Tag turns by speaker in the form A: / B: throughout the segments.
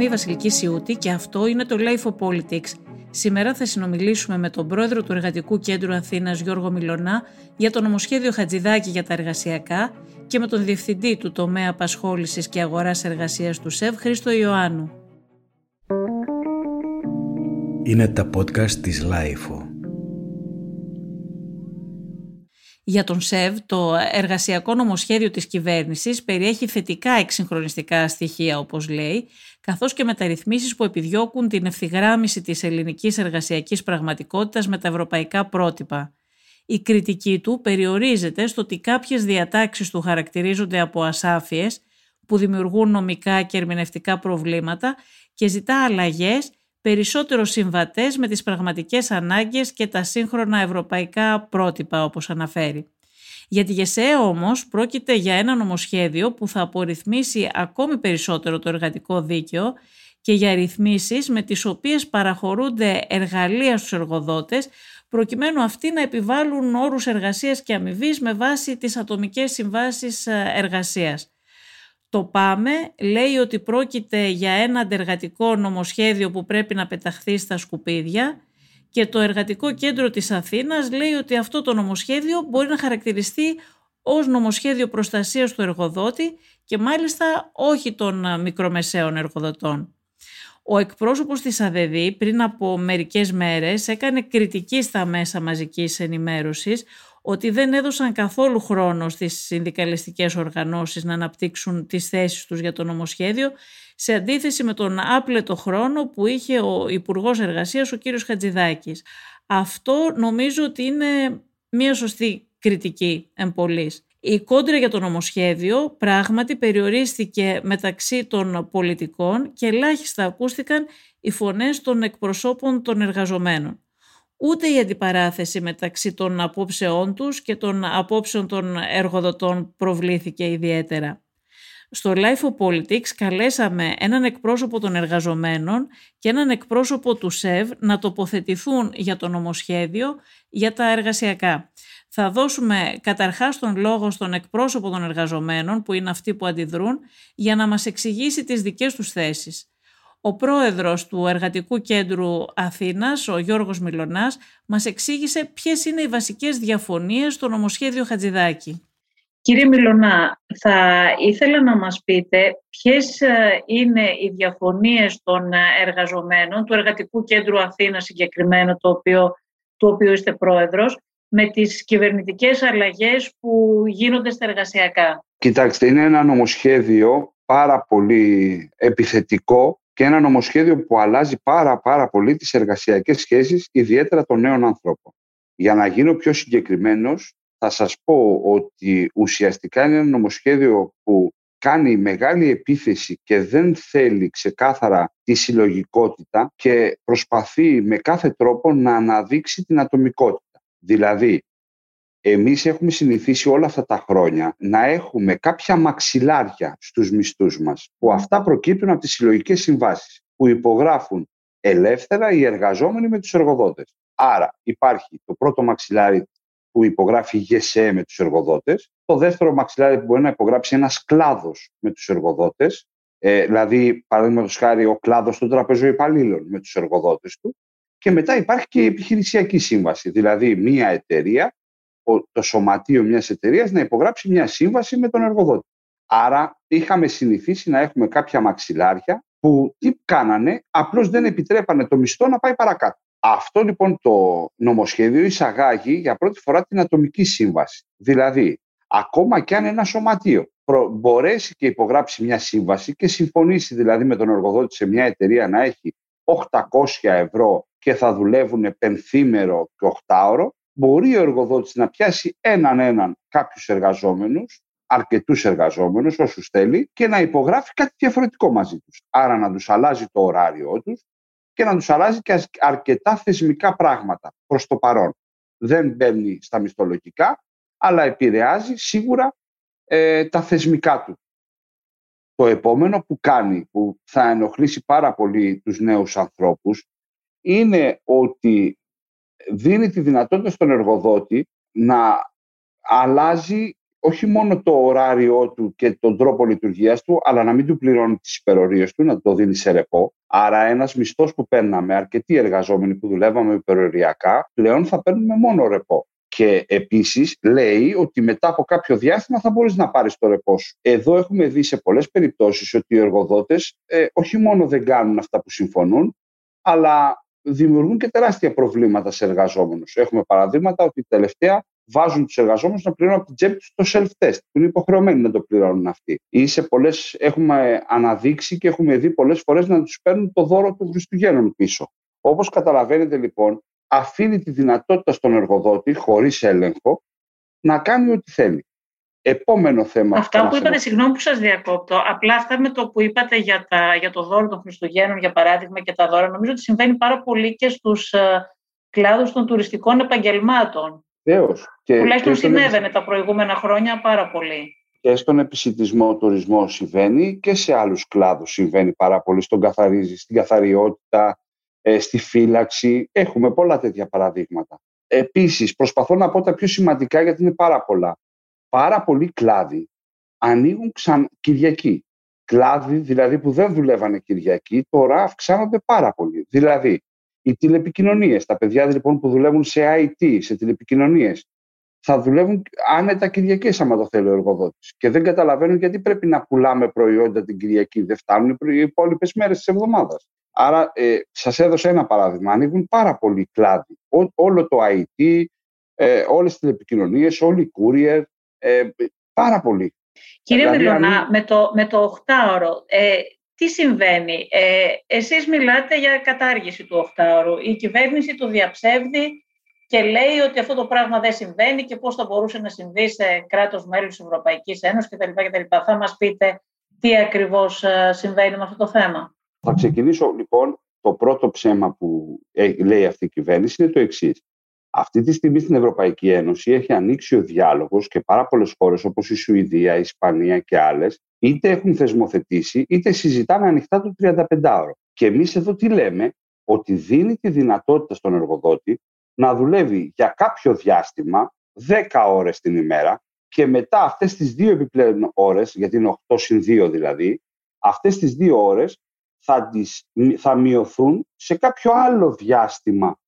A: Είμαι η Βασιλική Σιούτη και αυτό είναι το Life of Politics. Σήμερα θα συνομιλήσουμε με τον πρόεδρο του Εργατικού Κέντρου Αθήνας Γιώργο Μιλωνά για το νομοσχέδιο Χατζηδάκη για τα εργασιακά και με τον διευθυντή του τομέα απασχόλησης και αγοράς εργασίας του ΣΕΒ Χρήστο Ιωάννου.
B: Είναι τα podcast της Life.
A: Για τον ΣΕΒ, το εργασιακό νομοσχέδιο της κυβέρνησης περιέχει θετικά εξυγχρονιστικά στοιχεία, όπως λέει, καθώς και μεταρρυθμίσεις που επιδιώκουν την ευθυγράμμιση της ελληνικής εργασιακής πραγματικότητας με τα ευρωπαϊκά πρότυπα. Η κριτική του περιορίζεται στο ότι κάποιες διατάξεις του χαρακτηρίζονται από ασάφειες που δημιουργούν νομικά και ερμηνευτικά προβλήματα και ζητά αλλαγές περισσότερο συμβατές με τις πραγματικές ανάγκες και τα σύγχρονα ευρωπαϊκά πρότυπα όπως αναφέρει. Για τη ΓΕΣΕ όμως πρόκειται για ένα νομοσχέδιο που θα απορριθμίσει ακόμη περισσότερο το εργατικό δίκαιο και για ρυθμίσεις με τις οποίες παραχωρούνται εργαλεία στους εργοδότες προκειμένου αυτοί να επιβάλλουν όρους εργασίας και αμοιβής με βάση τις ατομικές συμβάσεις εργασίας. Το ΠΑΜΕ λέει ότι πρόκειται για ένα αντεργατικό νομοσχέδιο που πρέπει να πεταχθεί στα σκουπίδια και το Εργατικό Κέντρο της Αθήνας λέει ότι αυτό το νομοσχέδιο μπορεί να χαρακτηριστεί ως νομοσχέδιο προστασίας του εργοδότη και μάλιστα όχι των μικρομεσαίων εργοδοτών. Ο εκπρόσωπος της ΑΔΕΔΗ πριν από μερικές μέρες έκανε κριτική στα μέσα μαζικής ενημέρωσης ότι δεν έδωσαν καθόλου χρόνο στις συνδικαλιστικές οργανώσεις να αναπτύξουν τις θέσεις τους για το νομοσχέδιο σε αντίθεση με τον άπλετο χρόνο που είχε ο Υπουργός Εργασίας ο κύριος Χατζηδάκης. Αυτό νομίζω ότι είναι μια σωστή κριτική εμπολής. Η κόντρα για το νομοσχέδιο πράγματι περιορίστηκε μεταξύ των πολιτικών και ελάχιστα ακούστηκαν οι φωνές των εκπροσώπων των εργαζομένων ούτε η αντιπαράθεση μεταξύ των απόψεών τους και των απόψεων των εργοδοτών προβλήθηκε ιδιαίτερα. Στο Life of Politics καλέσαμε έναν εκπρόσωπο των εργαζομένων και έναν εκπρόσωπο του ΣΕΒ να τοποθετηθούν για το νομοσχέδιο για τα εργασιακά. Θα δώσουμε καταρχάς τον λόγο στον εκπρόσωπο των εργαζομένων, που είναι αυτοί που αντιδρούν, για να μας εξηγήσει τις δικές τους θέσεις. Ο πρόεδρος του Εργατικού Κέντρου Αθήνας, ο Γιώργος Μιλωνάς, μας εξήγησε ποιες είναι οι βασικές διαφωνίες στο νομοσχέδιο Χατζηδάκη.
C: Κύριε Μιλωνά, θα ήθελα να μας πείτε ποιες ε, είναι οι διαφωνίες των εργαζομένων του Εργατικού Κέντρου Αθήνας συγκεκριμένο, το οποίο, του οποίου είστε πρόεδρος, με τις κυβερνητικές αλλαγές που γίνονται στα εργασιακά;
D: Κοιτάξτε, είναι ένα νομοσχέδιο πάρα πολύ επιθετικό και ένα νομοσχέδιο που αλλάζει πάρα πάρα πολύ τις εργασιακές σχέσεις, ιδιαίτερα των νέων ανθρώπων. Για να γίνω πιο συγκεκριμένος, θα σας πω ότι ουσιαστικά είναι ένα νομοσχέδιο που κάνει μεγάλη επίθεση και δεν θέλει ξεκάθαρα τη συλλογικότητα και προσπαθεί με κάθε τρόπο να αναδείξει την ατομικότητα. Δηλαδή, εμείς έχουμε συνηθίσει όλα αυτά τα χρόνια να έχουμε κάποια μαξιλάρια στους μισθούς μας, που αυτά προκύπτουν από τις συλλογικές συμβάσεις, που υπογράφουν ελεύθερα οι εργαζόμενοι με τους εργοδότες. Άρα υπάρχει το πρώτο μαξιλάρι που υπογράφει η ΓΕΣΕ με τους εργοδότες, το δεύτερο μαξιλάρι που μπορεί να υπογράψει ένας κλάδος με τους εργοδότες, ε, δηλαδή παραδείγματος χάρη ο κλάδος των τραπεζοϊπαλλήλων με τους εργοδότες του, και μετά υπάρχει και η επιχειρησιακή σύμβαση, δηλαδή μια εταιρεία το σωματείο μιας εταιρείας να υπογράψει μια σύμβαση με τον εργοδότη. Άρα είχαμε συνηθίσει να έχουμε κάποια μαξιλάρια που τι κάνανε, απλώς δεν επιτρέπανε το μισθό να πάει παρακάτω. Αυτό λοιπόν το νομοσχέδιο εισαγάγει για πρώτη φορά την ατομική σύμβαση. Δηλαδή, ακόμα και αν ένα σωματείο μπορέσει και υπογράψει μια σύμβαση και συμφωνήσει δηλαδή με τον εργοδότη σε μια εταιρεία να έχει 800 ευρώ και θα δουλεύουν πενθήμερο και οχτάωρο, μπορεί ο εργοδότης να πιάσει έναν έναν κάποιους εργαζόμενους, αρκετούς εργαζόμενους, όσους θέλει, και να υπογράφει κάτι διαφορετικό μαζί τους. Άρα να τους αλλάζει το ωράριό τους και να τους αλλάζει και αρκετά θεσμικά πράγματα προς το παρόν. Δεν μπαίνει στα μισθολογικά, αλλά επηρεάζει σίγουρα ε, τα θεσμικά του. Το επόμενο που κάνει, που θα ενοχλήσει πάρα πολύ τους νέους ανθρώπους, είναι ότι δίνει τη δυνατότητα στον εργοδότη να αλλάζει όχι μόνο το ωράριό του και τον τρόπο λειτουργίας του, αλλά να μην του πληρώνει τις υπερορίες του, να το δίνει σε ρεπό. Άρα, ένας μισθός που παίρναμε, αρκετοί εργαζόμενοι που δουλεύαμε υπεροριακά, πλέον θα παίρνουμε μόνο ρεπό. Και επίσης λέει ότι μετά από κάποιο διάστημα θα μπορείς να πάρεις το ρεπό σου. Εδώ έχουμε δει σε πολλές περιπτώσεις ότι οι εργοδότες ε, όχι μόνο δεν κάνουν αυτά που συμφωνούν, αλλά δημιουργούν και τεράστια προβλήματα σε εργαζόμενους. Έχουμε παραδείγματα ότι τελευταία βάζουν τους εργαζόμενους να πληρώνουν από την τσέπη τους το self-test, που είναι υποχρεωμένοι να το πληρώνουν αυτοί. Ή σε πολλές, έχουμε αναδείξει και έχουμε δει πολλές φορές να τους παίρνουν το δώρο των Χριστουγέννων πίσω. Όπως καταλαβαίνετε λοιπόν, αφήνει τη δυνατότητα στον εργοδότη, χωρίς έλεγχο, να κάνει ό,τι θέλει. Επόμενο θέμα.
C: Αυτά που είπατε, συγγνώμη που σας διακόπτω, απλά αυτά με το που είπατε για, τα, για το δώρο των Χριστουγέννων, για παράδειγμα, και τα δώρα, νομίζω ότι συμβαίνει πάρα πολύ και στους uh, κλάδους των τουριστικών επαγγελμάτων.
D: Βεβαίως.
C: Τουλάχιστον συνέβαινε τα προηγούμενα χρόνια πάρα πολύ.
D: Και στον επισητισμό τουρισμό συμβαίνει και σε άλλους κλάδους συμβαίνει πάρα πολύ. Στον καθαρίζει, στην καθαριότητα, ε, στη φύλαξη. Έχουμε πολλά τέτοια παραδείγματα. Επίσης, προσπαθώ να πω τα πιο σημαντικά γιατί είναι πάρα πολλά. Πάρα πολλοί κλάδοι ανοίγουν ξαν... Κυριακή. Κλάδοι δηλαδή που δεν δουλεύανε Κυριακή τώρα αυξάνονται πάρα πολύ. Δηλαδή, οι τηλεπικοινωνίες, τα παιδιά λοιπόν που δουλεύουν σε IT, σε τηλεπικοινωνίες, θα δουλεύουν άνετα Κυριακές, άμα το θέλει ο εργοδότης. Και δεν καταλαβαίνουν γιατί πρέπει να πουλάμε προϊόντα την Κυριακή. Δεν φτάνουν οι υπόλοιπες μέρες της εβδομάδας. Άρα, ε, σας έδωσα ένα παράδειγμα. Ανοίγουν πάρα πολλοί κλάδοι. όλο το IT, ε, όλες τις τηλεπικοινωνίες, όλοι οι courier. Ε, πάρα πολύ.
C: Κύριε δηλαδή, με, το, με το 8ωρο, ε, τι συμβαίνει; Ε, εσείς μιλάτε για κατάργηση του 8ωρου. Η κυβέρνηση το διαψεύδει και λέει ότι αυτό το πράγμα δεν συμβαίνει και πώς θα μπορούσε να συμβεί σε κράτος μέλος της Ευρωπαϊκής Ένωσης κτλ. κτλ. Θα μας πείτε τι ακριβώς ε, συμβαίνει με αυτό το θέμα.
D: Θα ξεκινήσω λοιπόν. Το πρώτο ψέμα που λέει αυτή η κυβέρνηση είναι το εξής. Αυτή τη στιγμή στην Ευρωπαϊκή Ένωση έχει ανοίξει ο διάλογος και πάρα πολλές χώρες όπως η Σουηδία, η Ισπανία και άλλες, είτε έχουν θεσμοθετήσει, είτε συζητάνε ανοιχτά το 35ωρο. Και εμείς εδώ τι λέμε, ότι δίνει τη δυνατότητα στον εργοδότη να δουλεύει για κάποιο διάστημα, 10 ώρες την ημέρα, και μετά αυτές τις δύο επιπλέον ώρες, γιατί είναι 8 συν 2 δηλαδή, αυτές τις δύο ώρες θα, θα μειωθούν σε κάποιο άλλο διάστημα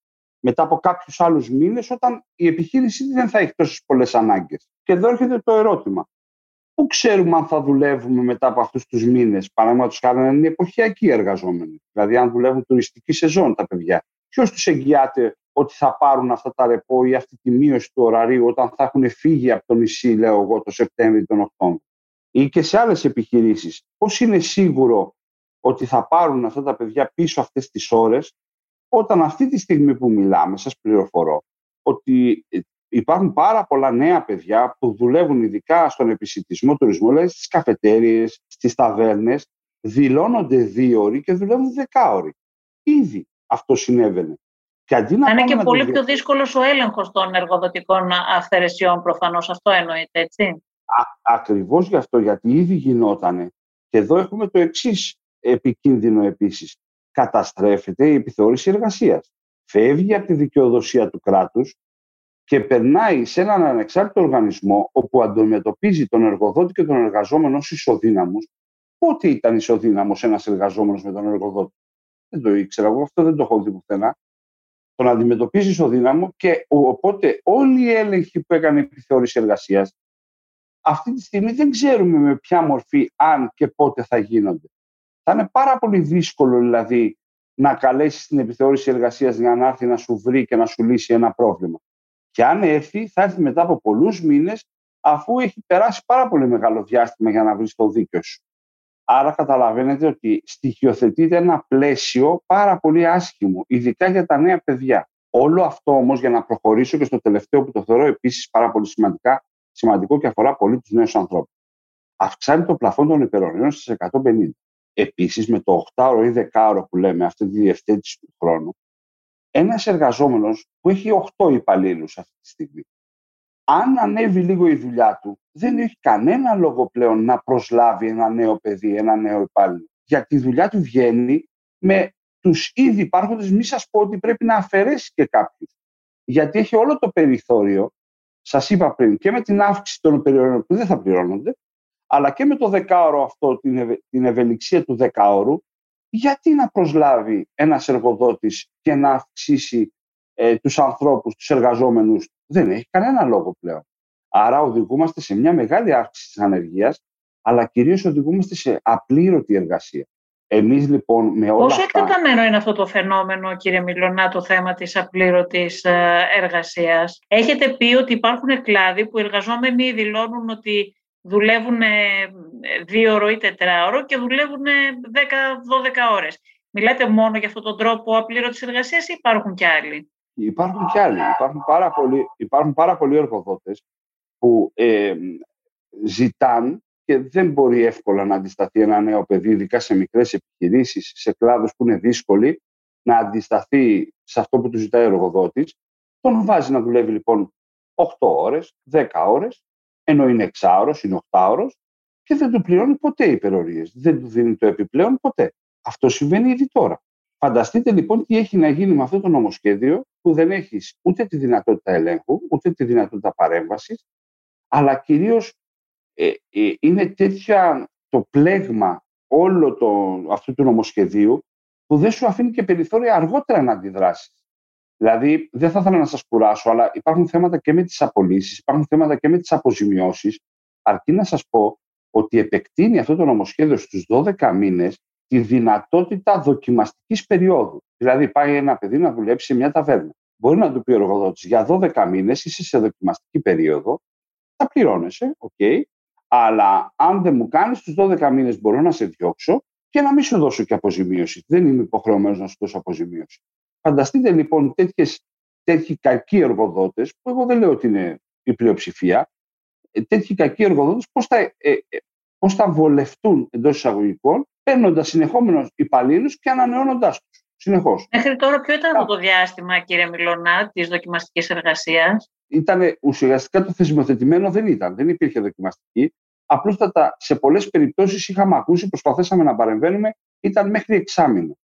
D: μετά από κάποιους άλλους μήνες όταν η επιχείρηση δεν θα έχει τόσες πολλές ανάγκες. Και εδώ έρχεται το ερώτημα. Πού ξέρουμε αν θα δουλεύουμε μετά από αυτούς τους μήνες, παραδείγματος χάρη να είναι εποχιακοί εργαζόμενοι, δηλαδή αν δουλεύουν τουριστική σεζόν τα παιδιά. Ποιος τους εγγυάται ότι θα πάρουν αυτά τα ρεπό ή αυτή τη μείωση του ωραρίου όταν θα έχουν φύγει από το νησί, λέω εγώ, το Σεπτέμβριο τον Οκτώβριο; Ή και σε άλλες επιχειρήσεις. Πώς είναι σίγουρο ότι θα πάρουν αυτά τα παιδιά πίσω αυτές τις ώρες όταν αυτή τη στιγμή που μιλάμε, σας πληροφορώ, ότι ε, υπάρχουν πάρα πολλά νέα παιδιά που δουλεύουν ειδικά στον επισητισμό τουρισμό, δηλαδή στις καφετέριες, στις ταβέρνες, δηλώνονται δύο ώρες και δουλεύουν δεκάωροι. Ήδη αυτό συνέβαινε.
C: Και αντί να είναι και πολύ πιο δύσκολος ο έλεγχος των εργοδοτικών αυθαιρεσιών, προφανώς. Αυτό εννοείται, έτσι.
D: Ακριβώς γι' αυτό, γιατί ήδη γινότανε. Και εδώ έχουμε το εξής επικίνδυνο επίσης καταστρέφεται η επιθεώρηση εργασίας. Φεύγει από τη δικαιοδοσία του κράτους και περνάει σε έναν ανεξάρτητο οργανισμό όπου αντιμετωπίζει τον εργοδότη και τον εργαζόμενο ως ισοδύναμους. Πότε ήταν ισοδύναμος ένας εργαζόμενος με τον εργοδότη; Δεν το ήξερα εγώ, αυτό δεν το έχω δει πουθενά. Τον αντιμετωπίζει ισοδύναμο και οπότε όλοι οι έλεγχοι που έκανε η επιθεώρηση εργασίας αυτή τη στιγμή δεν ξέρουμε με ποια μορφή, αν και πότε θα γίνονται. Θα είναι πάρα πολύ δύσκολο δηλαδή να καλέσεις την επιθεώρηση εργασίας για να έρθει να σου βρει και να σου λύσει ένα πρόβλημα. Και αν έρθει, θα έρθει μετά από πολλούς μήνες, αφού έχει περάσει πάρα πολύ μεγάλο διάστημα για να βρει το δίκιο σου. Άρα καταλαβαίνετε ότι στοιχειοθετείται ένα πλαίσιο πάρα πολύ άσχημο, ειδικά για τα νέα παιδιά. Όλο αυτό όμως για να προχωρήσω και στο τελευταίο που το θεωρώ επίσης πάρα πολύ σημαντικά, σημαντικό και αφορά πολύ τους νέους ανθρώπους. Αυξάνει το πλαφόν των υπερορρέων στις 150. Επίσης, με το 8ωρο ή 10ωρο που λέμε, αυτή τη διευθέτηση του χρόνου, ένας εργαζόμενος που έχει 8 υπαλλήλους αυτή τη στιγμή, αν ανέβει λίγο η δουλειά του, δεν έχει κανένα λόγο πλέον να προσλάβει ένα νέο παιδί, ένα νέο υπάλληλο. Γιατί η δουλειά του βγαίνει με τους ήδη υπάρχοντες, μη σας πω ότι πρέπει να αφαιρέσει και κάποιους. Γιατί έχει όλο το περιθώριο σας είπα πριν, και με την αύξηση των περιορισμών που δεν θα πληρώνονται, αλλά και με το δεκάωρο αυτό, την, ευελιξία του δεκάωρου, γιατί να προσλάβει ένας εργοδότης και να αυξήσει ε, τους ανθρώπους, τους εργαζόμενους; Δεν έχει κανένα λόγο πλέον. Άρα οδηγούμαστε σε μια μεγάλη αύξηση της ανεργίας, αλλά κυρίως οδηγούμαστε σε απλήρωτη εργασία. Εμείς λοιπόν με όλα
A: Πόσο αυτά... εκτεταμένο είναι αυτό το φαινόμενο, κύριε Μιλωνά, το θέμα της απλήρωτης ε, εργασίας; Έχετε πει ότι υπάρχουν κλάδοι που οι εργαζόμενοι δηλώνουν ότι δουλεύουν ε, δύο ώρο ή τετράωρο και δουλεύουν 10-12 ώρες. Μιλάτε μόνο για αυτόν τον τρόπο απλήρωτης εργασίας ή υπάρχουν κι άλλοι;
D: Υπάρχουν κι άλλοι. Υπάρχουν πάρα πολλοί, υπάρχουν πάρα πολλοί εργοδότες που ε, ζητάν και δεν μπορεί εύκολα να αντισταθεί ένα νέο παιδί, ειδικά σε μικρές επιχειρήσεις, σε κλάδους που είναι δύσκολοι, να αντισταθεί σε αυτό που του ζητάει ο εργοδότης. Τον βάζει να δουλεύει λοιπόν 8 ώρες, 10 ώρες, ενώ είναι 6 ώρες, είναι 8 ώρες και δεν του πληρώνει ποτέ υπερορίες. Δεν του δίνει το επιπλέον ποτέ. Αυτό συμβαίνει ήδη τώρα. Φανταστείτε λοιπόν τι έχει να γίνει με αυτό το νομοσχέδιο που δεν έχει ούτε τη δυνατότητα ελέγχου, ούτε τη δυνατότητα παρέμβασης, αλλά κυρίως ε, ε, είναι τέτοια το πλέγμα όλο το, αυτού του νομοσχεδίου που δεν σου αφήνει και περιθώρια αργότερα να αντιδράσεις. Δηλαδή, δεν θα ήθελα να σας κουράσω, αλλά υπάρχουν θέματα και με τις απολύσεις, υπάρχουν θέματα και με τις αποζημιώσεις. Αρκεί να σας πω ότι επεκτείνει αυτό το νομοσχέδιο στους 12 μήνες τη δυνατότητα δοκιμαστικής περίοδου. Δηλαδή, πάει ένα παιδί να δουλέψει σε μια ταβέρνα. Μπορεί να του πει ο εργοδότης για 12 μήνες είσαι σε δοκιμαστική περίοδο, θα πληρώνεσαι, OK, okay, αλλά αν δεν μου κάνεις, τους 12 μήνες μπορώ να σε διώξω και να μην σου δώσω και αποζημίωση. Δεν είμαι υποχρεωμένος να σου δώσω αποζημίωση. Φανταστείτε λοιπόν τέτοιες, τέτοιοι κακοί εργοδότες, που εγώ δεν λέω ότι είναι η πλειοψηφία, ε, τέτοιοι κακοί εργοδότες πώς θα, ε, ε, πώς θα βολευτούν εντός εισαγωγικών, παίρνοντας συνεχόμενου υπαλλήλους και ανανεώνοντάς τους. Συνεχώς.
A: Μέχρι τώρα, ποιο ήταν αυτό το διάστημα, κύριε Μιλωνά, της δοκιμαστικής εργασίας;
D: Ήταν ουσιαστικά το θεσμοθετημένο δεν ήταν. Δεν υπήρχε δοκιμαστική. Απλούστατα σε πολλές περιπτώσεις είχαμε ακούσει, προσπαθήσαμε να παρεμβαίνουμε, ήταν μέχρι εξάμεινο.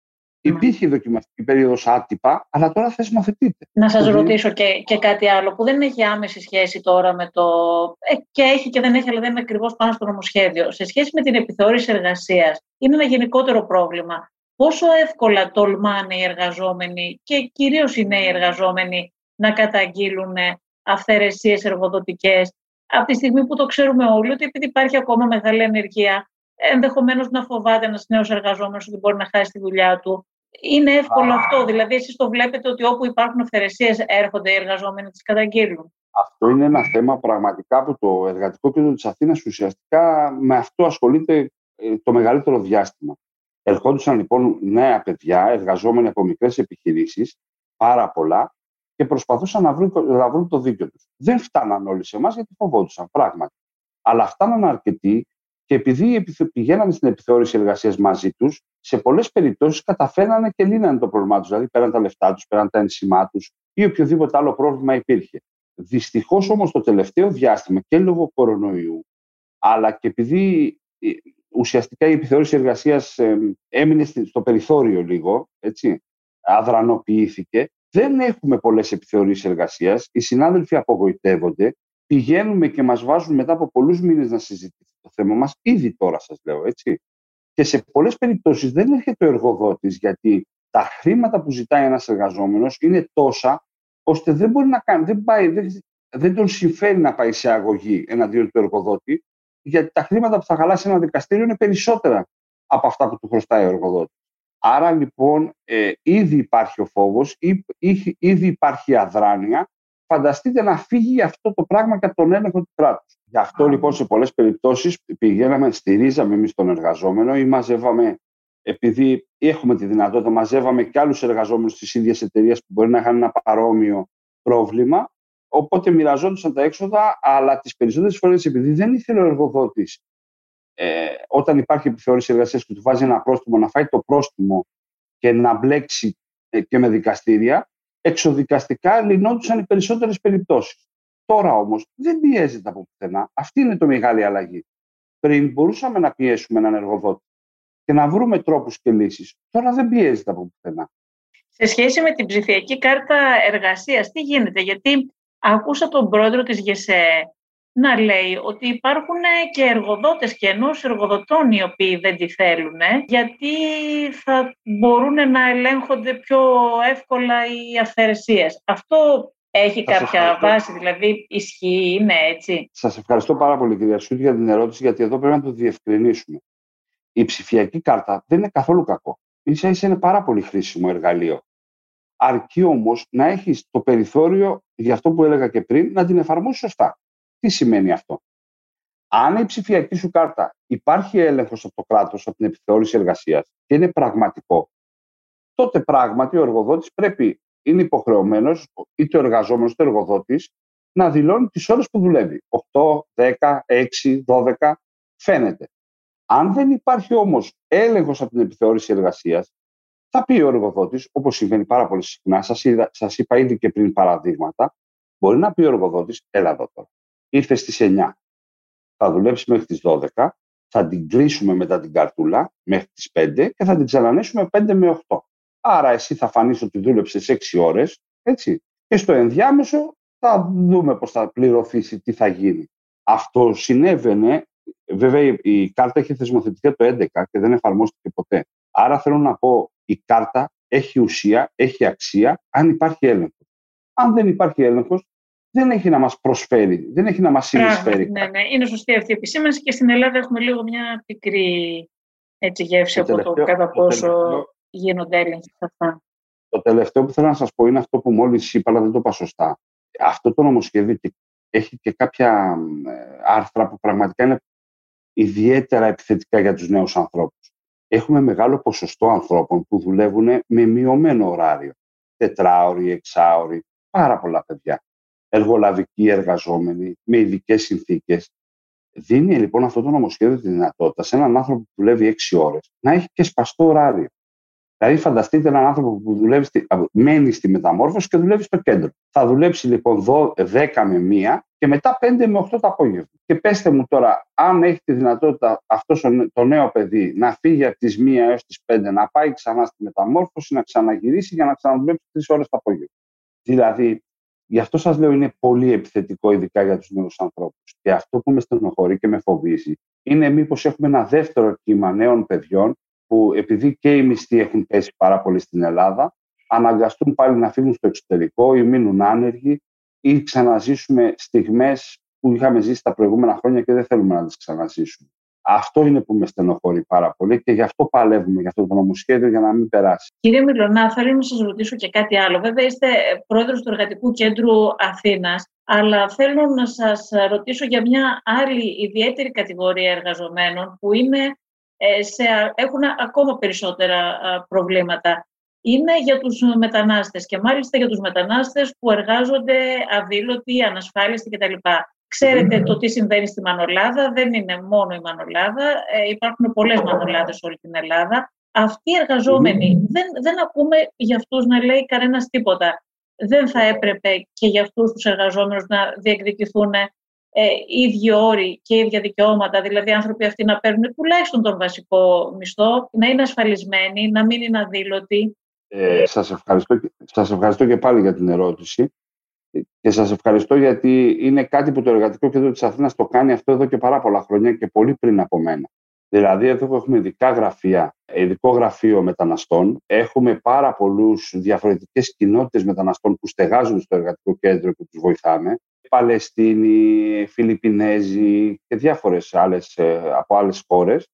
D: Υπήρχε η δοκιμαστική περίοδος άτυπα, αλλά τώρα θεσμοθετείται.
A: Να σας ρωτήσω και, και κάτι άλλο που δεν έχει άμεση σχέση τώρα με το. Ε, και έχει και δεν έχει, αλλά δεν είναι ακριβώς πάνω στο νομοσχέδιο. Σε σχέση με την επιθεώρηση εργασίας, είναι ένα γενικότερο πρόβλημα. Πόσο εύκολα τολμάνε οι εργαζόμενοι και κυρίως οι νέοι εργαζόμενοι να καταγγείλουν αυθαιρεσίες εργοδοτικές, από τη στιγμή που το ξέρουμε όλοι ότι επειδή υπάρχει ακόμα μεγάλη ανεργία, ενδεχομένως να φοβάται ένας νέος εργαζόμενος ότι μπορεί να χάσει τη δουλειά του. Είναι εύκολο αυτό. Δηλαδή, εσείς το βλέπετε ότι όπου υπάρχουν αυθαιρεσίες έρχονται οι εργαζόμενοι να τι καταγγείλουν.
D: Αυτό είναι ένα θέμα πραγματικά που το εργατικό κέντρο της Αθήνας ουσιαστικά με αυτό ασχολείται ε, το μεγαλύτερο διάστημα. Ερχόντουσαν λοιπόν νέα παιδιά, εργαζόμενοι από μικρές επιχειρήσεις, πάρα πολλά, και προσπαθούσαν να βρουν, να βρουν το δίκιο τους. Δεν φτάναν όλοι σε εμάς γιατί φοβόντουσαν πράγματι. Αλλά φτάναν αρκετοί και επειδή πηγαίναμε στην επιθεώρηση εργασίας μαζί τους, σε πολλές περιπτώσεις καταφέρνανε και λύνανε το πρόβλημά τους. Δηλαδή, πέραν τα λεφτά τους, πέραν τα ένσημά τους ή οποιοδήποτε άλλο πρόβλημα υπήρχε. Δυστυχώς όμως το τελευταίο διάστημα και λόγω κορονοϊού, αλλά και επειδή ε, ουσιαστικά η επιθεώρηση εργασίας έμεινε στο περιθώριο λίγο, έτσι, αδρανοποιήθηκε, δεν έχουμε πολλές επιθεωρήσεις εργασίας. Οι συνάδελφοι απογοητεύονται. Πηγαίνουμε και μας βάζουν μετά από πολλούς μήνες να συζητήσουμε το θέμα μας, ήδη τώρα σας λέω έτσι. Και σε πολλές περιπτώσεις δεν έρχεται ο εργοδότης, γιατί τα χρήματα που ζητάει ένας εργαζόμενος είναι τόσα, ώστε δεν μπορεί να κάνει, δεν, πάει, δεν, δεν τον συμφέρει να πάει σε αγωγή εναντίον του εργοδότη, γιατί τα χρήματα που θα χαλάσει ένα δικαστήριο είναι περισσότερα από αυτά που του χρωστάει ο εργοδότης. Άρα λοιπόν ε, ήδη υπάρχει ο φόβος, ήδη υπάρχει αδράνεια. Φανταστείτε να φύγει αυτό το πράγμα και τον έλεγχο του κράτους. Γι' αυτό λοιπόν σε πολλές περιπτώσεις πηγαίναμε, στηρίζαμε εμείς τον εργαζόμενο ή μαζεύαμε, επειδή έχουμε τη δυνατότητα, μαζεύαμε και άλλους εργαζόμενους στις ίδιες εταιρείες που μπορεί να είχαν ένα παρόμοιο πρόβλημα. Οπότε μοιραζόντουσαν τα έξοδα, αλλά τις περισσότερες φορές επειδή δεν ήθελε ο εργοδότης ε, όταν υπάρχει επιθεώρηση εργασίας και του βάζει ένα πρόστιμο, να φάει το πρόστιμο και να μπλέξει ε, και με δικαστήρια, εξοδικαστικά λυνόντουσαν οι περισσότερες περιπτώσεις. Τώρα όμως δεν πιέζεται από πουθενά. Αυτή είναι το μεγάλη αλλαγή. Πριν μπορούσαμε να πιέσουμε έναν εργοδότη και να βρούμε τρόπους και λύσεις. Τώρα δεν πιέζεται από πουθενά.
A: Σε σχέση με την ψηφιακή κάρτα εργασίας, τι γίνεται, γιατί άκουσα τον πρόεδρο της ΓΕΣΕ να λέει ότι υπάρχουν και εργοδότες και ενός εργοδοτών οι οποίοι δεν τη θέλουν γιατί θα μπορούν να ελέγχονται πιο εύκολα οι αυθαιρεσίες. Αυτό έχει κάποια βάση, δηλαδή ισχύει, είναι έτσι.
D: Σας ευχαριστώ πάρα πολύ κυρία Σούτ για την ερώτηση γιατί εδώ πρέπει να το διευκρινίσουμε. Η ψηφιακή κάρτα δεν είναι καθόλου κακό. Ίσα ίσα είναι πάρα πολύ χρήσιμο εργαλείο. Αρκεί όμως να έχεις το περιθώριο, για αυτό που έλεγα και πριν, να την εφαρμόσεις σωστά. Τι σημαίνει αυτό; Αν η ψηφιακή σου κάρτα υπάρχει έλεγχος από το κράτος, από την επιθεώρηση εργασίας και είναι πραγματικό, τότε πράγματι ο εργοδότης πρέπει, είναι υποχρεωμένος, είτε ο εργαζόμενος είτε ο εργοδότης, να δηλώνει τις ώρες που δουλεύει. 8, 10, 6, 12, φαίνεται. Αν δεν υπάρχει όμως έλεγχος από την επιθεώρηση εργασίας, θα πει ο εργοδότης, όπως συμβαίνει πάρα πολύ συχνά, σας είπα ήδη και πριν παραδείγματα, μπορεί να πει ο εργοδότης, έλα εδώ τώρα ήρθε στις 9. Θα δουλέψει μέχρι τις 12, θα την κλείσουμε μετά την καρτούλα μέχρι τις 5 και θα την ξανανέσουμε 5 με 8. Άρα εσύ θα φανείς ότι δούλεψες 6 ώρες, έτσι, και στο ενδιάμεσο θα δούμε πώς θα πληρωθεί, τι θα γίνει. Αυτό συνέβαινε, βέβαια η κάρτα έχει θεσμοθετηθεί το 11 και δεν εφαρμόστηκε ποτέ. Άρα θέλω να πω, η κάρτα έχει ουσία, έχει αξία, αν υπάρχει έλεγχος. Αν δεν υπάρχει έλεγχος, δεν έχει να μας προσφέρει, δεν έχει να μας συνεισφέρει.
A: Ναι, ναι, είναι σωστή αυτή η επισήμανση και στην Ελλάδα έχουμε λίγο μια πικρή έτσι, γεύση από το κατά πόσο τελευταίο, γίνονται έλεγχοι αυτά.
D: Το τελευταίο που θέλω να σας πω είναι αυτό που μόλις είπα, αλλά δεν το είπα σωστά. Αυτό το νομοσχέδιο έχει και κάποια ε, άρθρα που πραγματικά είναι ιδιαίτερα επιθετικά για τους νέους ανθρώπους. Έχουμε μεγάλο ποσοστό ανθρώπων που δουλεύουν με μειωμένο ωράριο. Τετράωροι, εξάωροι, πάρα πολλά παιδιά εργολαβικοί εργαζόμενοι, με ειδικές συνθήκες. Δίνει λοιπόν αυτό το νομοσχέδιο τη δυνατότητα σε έναν άνθρωπο που δουλεύει 6 ώρες να έχει και σπαστό ωράριο. Δηλαδή, φανταστείτε έναν άνθρωπο που δουλεύει στη, μένει στη μεταμόρφωση και δουλεύει στο κέντρο. Θα δουλέψει λοιπόν 10 με 1 και μετά 5 με 8 το απόγευμα. Και πέστε μου τώρα, αν έχει τη δυνατότητα αυτός το νέο παιδί να φύγει από τις 1 έως τις 5, να πάει ξανά στη μεταμόρφωση, να ξαναγυρίσει για να ξαναδουλέψει 3 ώρες το απόγευμα. Δηλαδή, Γι' αυτό σας λέω είναι πολύ επιθετικό ειδικά για τους νέους ανθρώπους. Και αυτό που με στενοχωρεί και με φοβίζει είναι μήπως έχουμε ένα δεύτερο κύμα νέων παιδιών που επειδή και οι μισθοί έχουν πέσει πάρα πολύ στην Ελλάδα αναγκαστούν πάλι να φύγουν στο εξωτερικό ή μείνουν άνεργοι ή ξαναζήσουμε στιγμές που είχαμε ζήσει τα προηγούμενα χρόνια και δεν θέλουμε να τις ξαναζήσουμε. Αυτό είναι που με στενοχωρεί πάρα πολύ και γι' αυτό παλεύουμε για αυτό το νομοσχέδιο για να μην περάσει.
A: Κύριε Μιλωνά, θέλω να σας ρωτήσω και κάτι άλλο. Βέβαια, είστε πρόεδρος του Εργατικού Κέντρου Αθήνας, αλλά θέλω να σας ρωτήσω για μια άλλη ιδιαίτερη κατηγορία εργαζομένων που είναι, ε, σε, έχουν ακόμα περισσότερα προβλήματα. Είναι για τους μετανάστες και μάλιστα για τους μετανάστες που εργάζονται αδήλωτοι, ανασφάλιστοι κτλ. Ξέρετε το τι συμβαίνει στη Μανολάδα, δεν είναι μόνο η Μανολάδα, ε, υπάρχουν πολλές Μανολάδες σε όλη την Ελλάδα. Αυτοί οι εργαζόμενοι, δεν, δεν ακούμε για αυτούς να λέει κανένας τίποτα. Δεν θα έπρεπε και για αυτούς τους εργαζόμενους να διεκδικηθούν ε, ίδιοι όροι και ίδια δικαιώματα, δηλαδή οι άνθρωποι αυτοί να παίρνουν τουλάχιστον τον βασικό μισθό, να είναι ασφαλισμένοι, να μην είναι αδήλωτοι.
D: Ε, σας, ευχαριστώ, σας ευχαριστώ και πάλι για την ερώτηση και σας ευχαριστώ γιατί είναι κάτι που το Εργατικό Κέντρο της Αθήνας το κάνει αυτό εδώ και πάρα πολλά χρόνια και πολύ πριν από μένα. Δηλαδή εδώ έχουμε ειδικά γραφεία, ειδικό γραφείο μεταναστών. Έχουμε πάρα πολλούς διαφορετικές κοινότητες μεταναστών που στεγάζουν στο εργατικό κέντρο και τους βοηθάμε. Παλαιστίνοι, Φιλιππινέζοι και διάφορες άλλες από άλλες χώρες.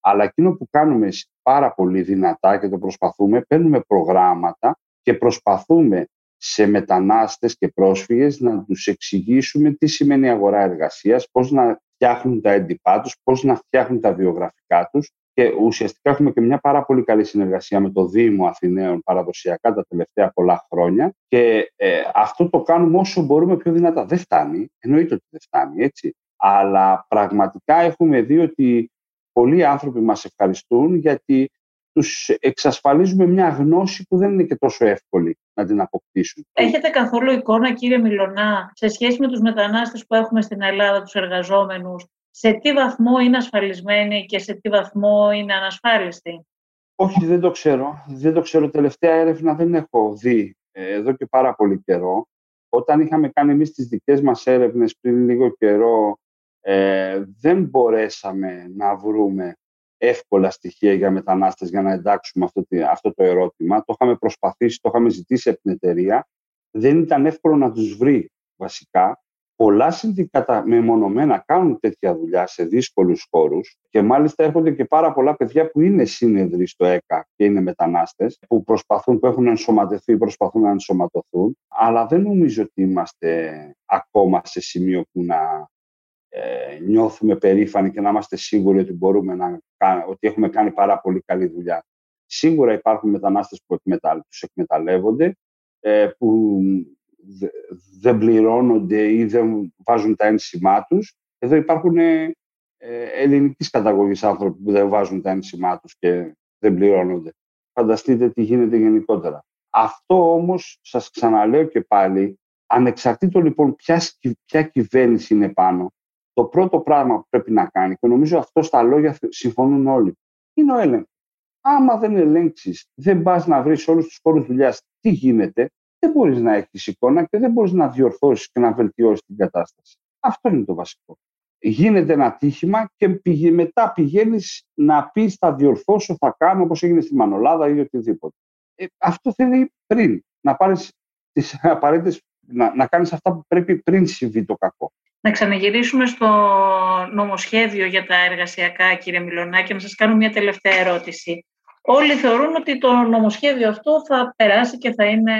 D: Αλλά εκείνο που κάνουμε πάρα πολύ δυνατά και το προσπαθούμε, παίρνουμε προγράμματα και προσπαθούμε σε μετανάστες και πρόσφυγες να τους εξηγήσουμε τι σημαίνει αγορά εργασίας, πώς να φτιάχνουν τα έντυπά τους, πώς να φτιάχνουν τα βιογραφικά τους και ουσιαστικά έχουμε και μια πάρα πολύ καλή συνεργασία με το Δήμο Αθηναίων παραδοσιακά τα τελευταία πολλά χρόνια και ε, αυτό το κάνουμε όσο μπορούμε πιο δυνατά. Δεν φτάνει, εννοείται ότι δεν φτάνει, έτσι. Αλλά πραγματικά έχουμε δει ότι πολλοί άνθρωποι μας ευχαριστούν γιατί τους εξασφαλίζουμε μια γνώση που δεν είναι και τόσο εύκολη να την αποκτήσουν.
A: Έχετε καθόλου εικόνα, κύριε Μιλωνά, σε σχέση με τους μετανάστες που έχουμε στην Ελλάδα, τους εργαζόμενους, σε τι βαθμό είναι ασφαλισμένοι και σε τι βαθμό είναι ανασφάλιστοι;
D: Όχι, δεν το ξέρω. Δεν το ξέρω. Τελευταία έρευνα δεν έχω δει ε, εδώ και πάρα πολύ καιρό. Όταν είχαμε κάνει εμείς τις δικές μας έρευνες πριν λίγο καιρό, ε, δεν μπορέσαμε να βρούμε εύκολα στοιχεία για μετανάστες για να εντάξουμε αυτό, αυτό το ερώτημα. Το είχαμε προσπαθήσει, το είχαμε ζητήσει από την εταιρεία. Δεν ήταν εύκολο να τους βρει βασικά. Πολλά συνδικάτα μεμονωμένα κάνουν τέτοια δουλειά σε δύσκολους χώρους και μάλιστα έρχονται και πάρα πολλά παιδιά που είναι σύνεδροι στο ΕΚΑ και είναι μετανάστες, που προσπαθούν, που έχουν ενσωματωθεί, προσπαθούν να ενσωματωθούν. Αλλά δεν νομίζω ότι είμαστε ακόμα σε σημείο που να ε, νιώθουμε περήφανοι και να είμαστε σίγουροι ότι μπορούμε να ότι έχουμε κάνει πάρα πολύ καλή δουλειά. Σίγουρα υπάρχουν μετανάστες που τους εκμεταλλεύονται, ε, που δεν πληρώνονται ή δεν βάζουν τα ένσημά τους. Εδώ υπάρχουν ε, ελληνικής καταγωγής άνθρωποι που δεν βάζουν τα ένσημά τους και δεν πληρώνονται. Φανταστείτε τι γίνεται γενικότερα. Αυτό όμως, σας ξαναλέω και πάλι, ανεξαρτήτως λοιπόν ποια, ποια κυβέρνηση είναι πάνω, το πρώτο πράγμα που πρέπει να κάνει, και νομίζω αυτό στα λόγια συμφωνούν όλοι, είναι ο έλεγχος. Άμα δεν ελέγξεις, δεν πας να βρεις όλους τους χώρους δουλειάς τι γίνεται, δεν μπορείς να έχεις εικόνα και δεν μπορείς να διορθώσεις και να βελτιώσεις την κατάσταση. Αυτό είναι το βασικό. Γίνεται ένα τύχημα και μετά πηγαίνεις να πεις θα διορθώσω, θα κάνω όπως έγινε στη Μανολάδα ή οτιδήποτε. Ε, αυτό θέλει πριν να πάρεις τις απαραίτητες, να, να κάνεις αυτά που πρέπει πριν συμβεί το κακό.
C: Να ξαναγυρίσουμε στο νομοσχέδιο για τα εργασιακά, κύριε Μιλονάκη, να σας κάνω μια τελευταία ερώτηση. Όλοι θεωρούν ότι το νομοσχέδιο αυτό θα περάσει και θα είναι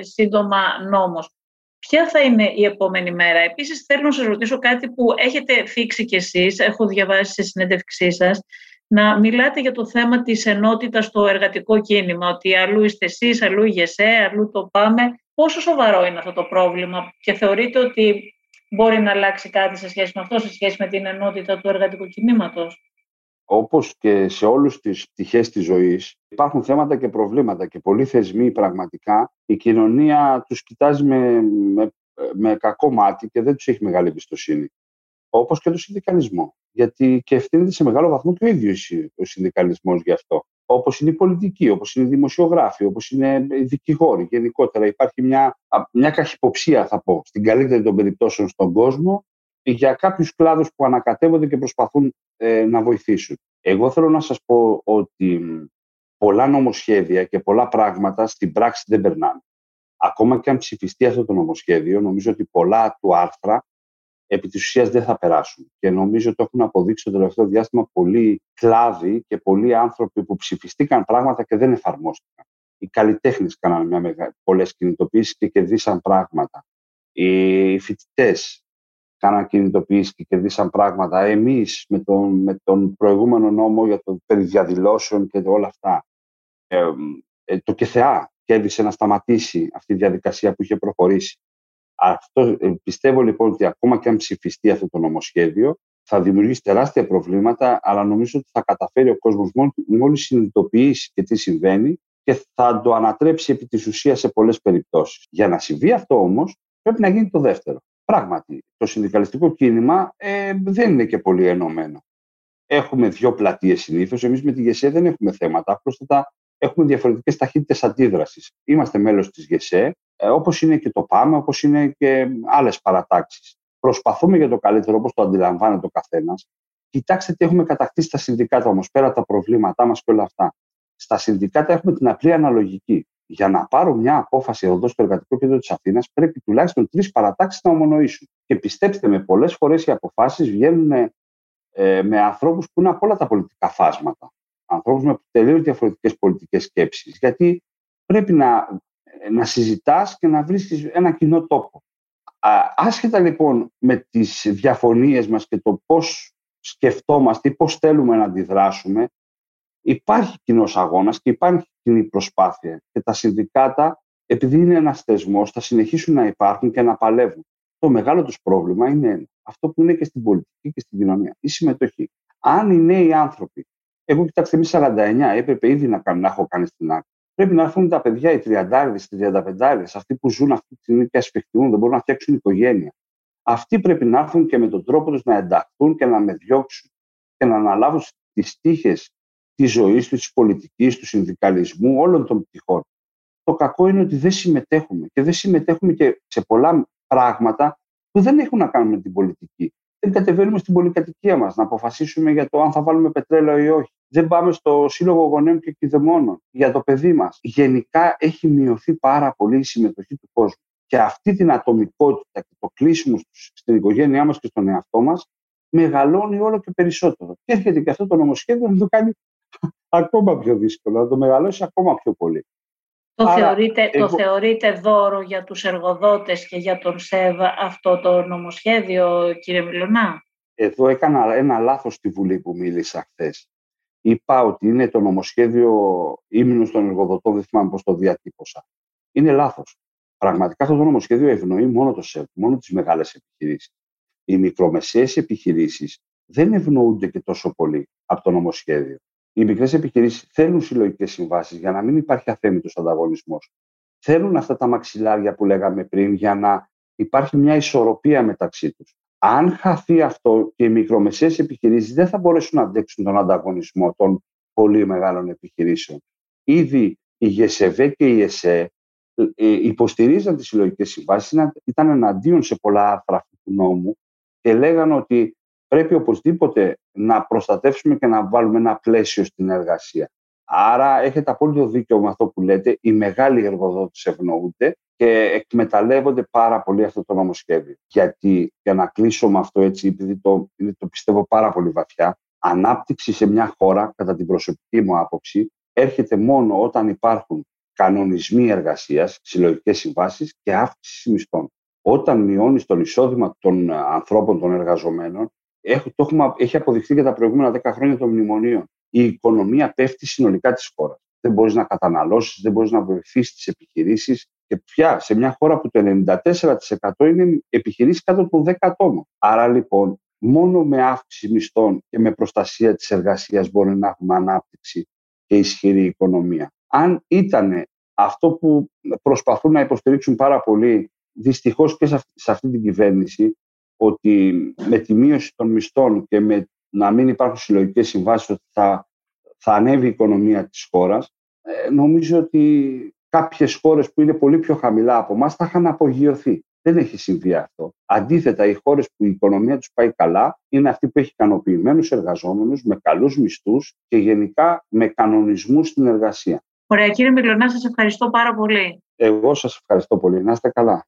C: σύντομα νόμος. Ποια θα είναι η επόμενη μέρα; Επίσης θέλω να σας ρωτήσω κάτι που έχετε θίξει κι εσείς, έχω διαβάσει σε συνέντευξή σας, να μιλάτε για το θέμα της ενότητας στο εργατικό κίνημα, ότι αλλού είστε εσείς, αλλού η ΓΕΣΕ, αλλού το πάμε. Πόσο σοβαρό είναι αυτό το πρόβλημα και θεωρείτε ότι μπορεί να αλλάξει κάτι σε σχέση με αυτό, σε σχέση με την ενότητα του εργατικού κινήματος.
D: Όπως και σε όλους τις πτυχές της ζωής, υπάρχουν θέματα και προβλήματα και πολλοί θεσμοί πραγματικά η κοινωνία τους κοιτάζει με, με, με κακό μάτι και δεν τους έχει μεγάλη εμπιστοσύνη. Όπως και το συνδικαλισμό. Γιατί και ευθύνεται σε μεγάλο βαθμό και ο ίδιος ο συνδικαλισμός γι' αυτό όπως είναι η πολιτική, όπως είναι οι δημοσιογράφοι, όπως είναι οι δικηγόροι. Γενικότερα υπάρχει μια, μια καχυποψία, θα πω, στην καλύτερη των περιπτώσεων στον κόσμο για κάποιους κλάδους που ανακατεύονται και προσπαθούν ε, να βοηθήσουν. Εγώ θέλω να σας πω ότι πολλά νομοσχέδια και πολλά πράγματα στην πράξη δεν περνάνε. Ακόμα και αν ψηφιστεί αυτό το νομοσχέδιο, νομίζω ότι πολλά του άρθρα επί της ουσίας δεν θα περάσουν. Και νομίζω ότι έχουν αποδείξει το τελευταίο διάστημα πολλοί κλάδοι και πολλοί άνθρωποι που ψηφιστήκαν πράγματα και δεν εφαρμόστηκαν. Οι καλλιτέχνες κάναν μια μεγάλη, πολλές κινητοποιήσεις και κερδίσαν πράγματα. Οι φοιτητές κάναν κινητοποιήσεις και κερδίσαν πράγματα. Εμείς με τον, με τον προηγούμενο νόμο για το περί διαδηλώσεων και όλα αυτά. Ε, ε, το ΚΕΘΕΑ κέρδισε να σταματήσει αυτή η διαδικασία που είχε προχωρήσει. Αυτό, ε, πιστεύω λοιπόν ότι ακόμα και αν ψηφιστεί αυτό το νομοσχέδιο, θα δημιουργήσει τεράστια προβλήματα, αλλά νομίζω ότι θα καταφέρει ο κόσμος μόλι συνειδητοποιήσει και τι συμβαίνει και θα το ανατρέψει επί της ουσίας σε πολλές περιπτώσεις. Για να συμβεί αυτό όμως, πρέπει να γίνει το δεύτερο. Πράγματι, το συνδικαλιστικό κίνημα ε, δεν είναι και πολύ ενωμένο. Έχουμε δύο πλατείες συνήθως. Εμείς με τη ΓΕΣΕ δεν έχουμε θέματα. Πρόσθετα, έχουμε διαφορετικές ταχύτητες αντίδρασης. Είμαστε μέλος της ΓΕΣΕ, ε, όπως είναι και το ΠΑΜΕ, όπως είναι και άλλες παρατάξεις. Προσπαθούμε για το καλύτερο, όπως το αντιλαμβάνεται ο καθένας. Κοιτάξτε τι έχουμε κατακτήσει στα συνδικάτα όμως, πέρα τα προβλήματά μας και όλα αυτά. Στα συνδικάτα έχουμε την απλή αναλογική. Για να πάρω μια απόφαση εδώ στο Εργατικό Κέντρο της Αθήνας, πρέπει τουλάχιστον τρεις παρατάξεις να ομονοήσουν. Και πιστέψτε με, πολλές φορές οι αποφάσεις βγαίνουν ε, με ανθρώπους που είναι από όλα τα πολιτικά φάσματα. Ανθρώπους με τελείως διαφορετικές πολιτικές σκέψεις. Γιατί πρέπει να να συζητάς και να βρίσκεις ένα κοινό τόπο. Άσχετα λοιπόν με τις διαφωνίες μας και το πώς σκεφτόμαστε ή πώς θέλουμε να αντιδράσουμε, υπάρχει κοινός αγώνας και υπάρχει κοινή προσπάθεια. Και τα συνδικάτα, επειδή είναι ένας θεσμός, θα συνεχίσουν να υπάρχουν και να παλεύουν. Το μεγάλο τους πρόβλημα είναι αυτό που είναι και στην πολιτική και στην κοινωνία, η συμμετοχή. Αν οι νέοι άνθρωποι, εγώ κοιτάξτε, εμείς 49 έπρεπε ήδη να, να έχω κάνει στην άκρη πρέπει να έρθουν τα παιδιά, οι 30 οι 35 αυτοί που ζουν αυτή τη στιγμή και ασφιχτούν, δεν μπορούν να φτιάξουν οικογένεια. Αυτοί πρέπει να έρθουν και με τον τρόπο τους να ενταχθούν και να με διώξουν και να αναλάβουν τις τύχες της ζωής τους, της πολιτικής, του συνδικαλισμού, όλων των πτυχών. Το κακό είναι ότι δεν συμμετέχουμε και δεν συμμετέχουμε και σε πολλά πράγματα που δεν έχουν να κάνουν με την πολιτική. Δεν κατεβαίνουμε στην πολυκατοικία μας να αποφασίσουμε για το αν θα βάλουμε πετρέλαιο ή όχι. Δεν πάμε στο Σύλλογο Γονέων και Κηδεμόνων για το παιδί μας. Γενικά έχει μειωθεί πάρα πολύ η συμμετοχή του κόσμου. Και αυτή την ατομικότητα και το κλείσιμο στην οικογένειά μας και στον εαυτό μας μεγαλώνει όλο και περισσότερο. Και έρχεται και αυτό το νομοσχέδιο να το κάνει ακόμα πιο δύσκολο, να το μεγαλώσει ακόμα πιο πολύ.
C: Το, θεωρείτε, το θεωρείτε δώρο για τους εργοδότες και για τον ΣΕΒ αυτό το νομοσχέδιο, κύριε Μιλωνά;
D: Εδώ έκανα ένα λάθος στη Βουλή που μίλησα χθες. Είπα ότι είναι το νομοσχέδιο ύμνους των εργοδοτών, δεν θυμάμαι πώς το διατύπωσα. Είναι λάθος. Πραγματικά αυτό το νομοσχέδιο ευνοεί μόνο το ΣΕΒ, μόνο τις μεγάλες επιχειρήσεις. Οι μικρομεσαίες επιχειρήσεις δεν ευνοούνται και τόσο πολύ από το νομοσχέδιο. Οι μικρές επιχειρήσεις θέλουν συλλογικές συμβάσεις για να μην υπάρχει αθέμητος ανταγωνισμός. Θέλουν αυτά τα μαξιλάρια που λέγαμε πριν για να υπάρχει μια ισορροπία μεταξύ τους. Αν χαθεί αυτό και οι μικρομεσαίες επιχειρήσεις δεν θα μπορέσουν να αντέξουν τον ανταγωνισμό των πολύ μεγάλων επιχειρήσεων. Ήδη η ΓΕΣΕΒΕ και η ΕΣΕ ε, υποστηρίζαν τις συλλογικές συμβάσεις, ήταν εναντίον σε πολλά άρθρα του νόμου και λέγανε ότι πρέπει οπωσδήποτε να προστατεύσουμε και να βάλουμε ένα πλαίσιο στην εργασία. Άρα έχετε απόλυτο δίκιο με αυτό που λέτε. Οι μεγάλοι εργοδότες ευνοούνται και εκμεταλλεύονται πάρα πολύ αυτό το νομοσχέδιο. Γιατί, για να κλείσω με αυτό έτσι, επειδή το, το πιστεύω πάρα πολύ βαθιά, ανάπτυξη σε μια χώρα, κατά την προσωπική μου άποψη, έρχεται μόνο όταν υπάρχουν κανονισμοί εργασίας, συλλογικές συμβάσεις και αύξηση μισθών. Όταν μειώνεις το εισόδημα των ανθρώπων, των εργαζομένων, έχει, το έχουμε, έχει αποδειχθεί για τα προηγούμενα 10 χρόνια των μνημονίων. Η οικονομία πέφτει συνολικά της χώρας. Δεν μπορείς να καταναλώσεις, δεν μπορείς να βοηθήσεις τις επιχειρήσεις. Και πια σε μια χώρα που το 94% είναι επιχειρήσεις κάτω των 10 ατόμων. Άρα λοιπόν, μόνο με αύξηση μισθών και με προστασία της εργασίας μπορεί να έχουμε ανάπτυξη και ισχυρή οικονομία. Αν ήταν αυτό που προσπαθούν να υποστηρίξουν πάρα πολύ, δυστυχώς και σε αυτή την κυβέρνηση, ότι με τη μείωση των μισθών και με να μην υπάρχουν συλλογικές συμβάσεις ότι θα, θα ανέβει η οικονομία της χώρας, ε, νομίζω ότι κάποιες χώρες που είναι πολύ πιο χαμηλά από εμάς θα είχαν απογειωθεί. Δεν έχει συμβεί αυτό. Αντίθετα, οι χώρες που η οικονομία τους πάει καλά είναι αυτοί που έχει ικανοποιημένους εργαζόμενους, με καλούς μισθούς και γενικά με κανονισμούς στην εργασία.
C: Ωραία, κύριε Μιλωνά, σας ευχαριστώ πάρα πολύ.
D: Εγώ σας ευχαριστώ πολύ. Να είστε καλά.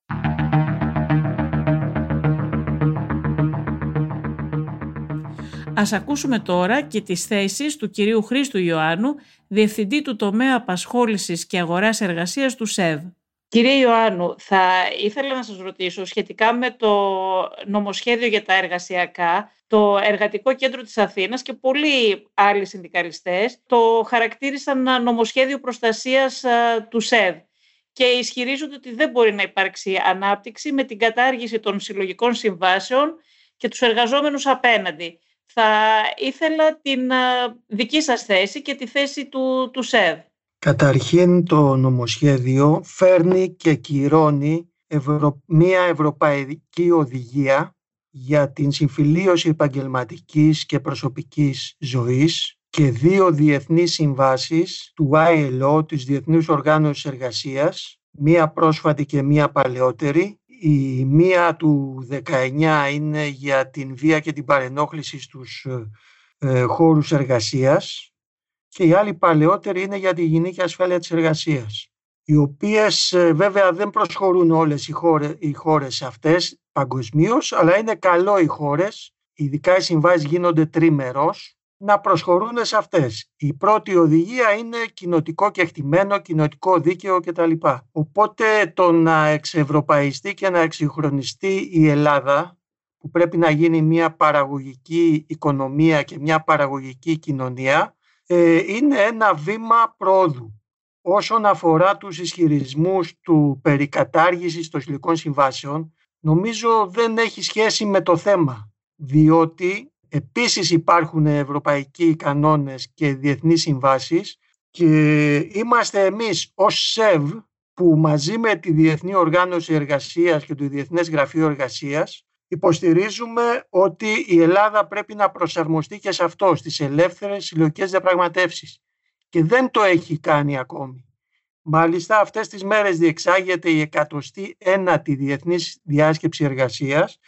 A: Ας ακούσουμε τώρα και τις θέσεις του κυρίου Χρήστου Ιωάννου, Διευθυντή του Τομέα Απασχόλησης και Αγοράς Εργασίας του ΣΕΒ.
C: Κύριε Ιωάννου, θα ήθελα να σας ρωτήσω σχετικά με το νομοσχέδιο για τα εργασιακά, το Εργατικό Κέντρο της Αθήνας και πολλοί άλλοι συνδικαλιστές το χαρακτήρισαν νομοσχέδιο προστασίας του ΣΕΒ και ισχυρίζονται ότι δεν μπορεί να υπάρξει ανάπτυξη με την κατάργηση των συλλογικών συμβάσεων και τους εργαζόμενους απέναντι θα ήθελα την δική σας θέση και τη θέση του, του ΣΕΒ.
E: Καταρχήν το νομοσχέδιο φέρνει και κυρώνει μια ευρωπαϊκή οδηγία για την συμφιλίωση επαγγελματικής και προσωπικής ζωής και δύο διεθνείς συμβάσεις του ILO, της Διεθνούς Οργάνωσης Εργασίας, μία πρόσφατη και μία παλαιότερη, η μία του 19 είναι για την βία και την παρενόχληση στους ε, ε, χώρους εργασίας και η άλλη παλαιότερη είναι για τη υγιεινή και ασφάλεια της εργασίας οι οποίες ε, βέβαια δεν προσχωρούν όλες οι χώρες, οι χώρες αυτές παγκοσμίως, αλλά είναι καλό οι χώρες, ειδικά οι συμβάσεις γίνονται τρίμερος, να προσχωρούν σε αυτές. Η πρώτη οδηγία είναι κοινοτικό και εκτιμένο, κοινοτικό δίκαιο κτλ. Οπότε το να εξευρωπαϊστεί και να εξυγχρονιστεί η Ελλάδα, που πρέπει να γίνει μια παραγωγική οικονομία και μια παραγωγική κοινωνία, ε, είναι ένα βήμα πρόοδου. Όσον αφορά τους ισχυρισμούς του περί των συλλογικών συμβάσεων, νομίζω δεν έχει σχέση με το θέμα, διότι Επίσης υπάρχουν ευρωπαϊκοί κανόνες και διεθνείς συμβάσεις και είμαστε εμείς ως ΣΕΒ που μαζί με τη Διεθνή Οργάνωση Εργασίας και το Διεθνές Γραφείο Εργασίας υποστηρίζουμε ότι η Ελλάδα πρέπει να προσαρμοστεί και σε αυτό, στις ελεύθερες συλλογικές διαπραγματεύσεις. Και δεν το έχει κάνει ακόμη. Μάλιστα αυτές τις μέρες διεξάγεται η 101η Διεθνής Διάσκεψη Εργασίας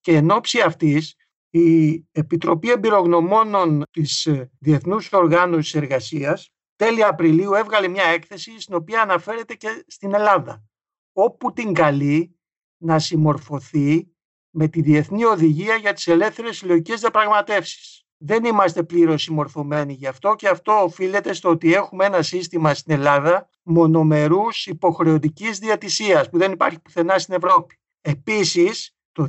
E: και εν ώψη αυτής η Επιτροπή Εμπειρογνωμόνων της Διεθνούς Οργάνωσης Εργασίας τέλη Απριλίου έβγαλε μια έκθεση στην οποία αναφέρεται και στην Ελλάδα όπου την καλεί να συμμορφωθεί με τη Διεθνή Οδηγία για τις Ελεύθερες Συλλογικές Διαπραγματεύσεις. Δεν είμαστε πλήρως συμμορφωμένοι γι' αυτό και αυτό οφείλεται στο ότι έχουμε ένα σύστημα στην Ελλάδα μονομερούς υποχρεωτικής διατησίας που δεν υπάρχει πουθενά στην Ευρώπη. Επίσης, το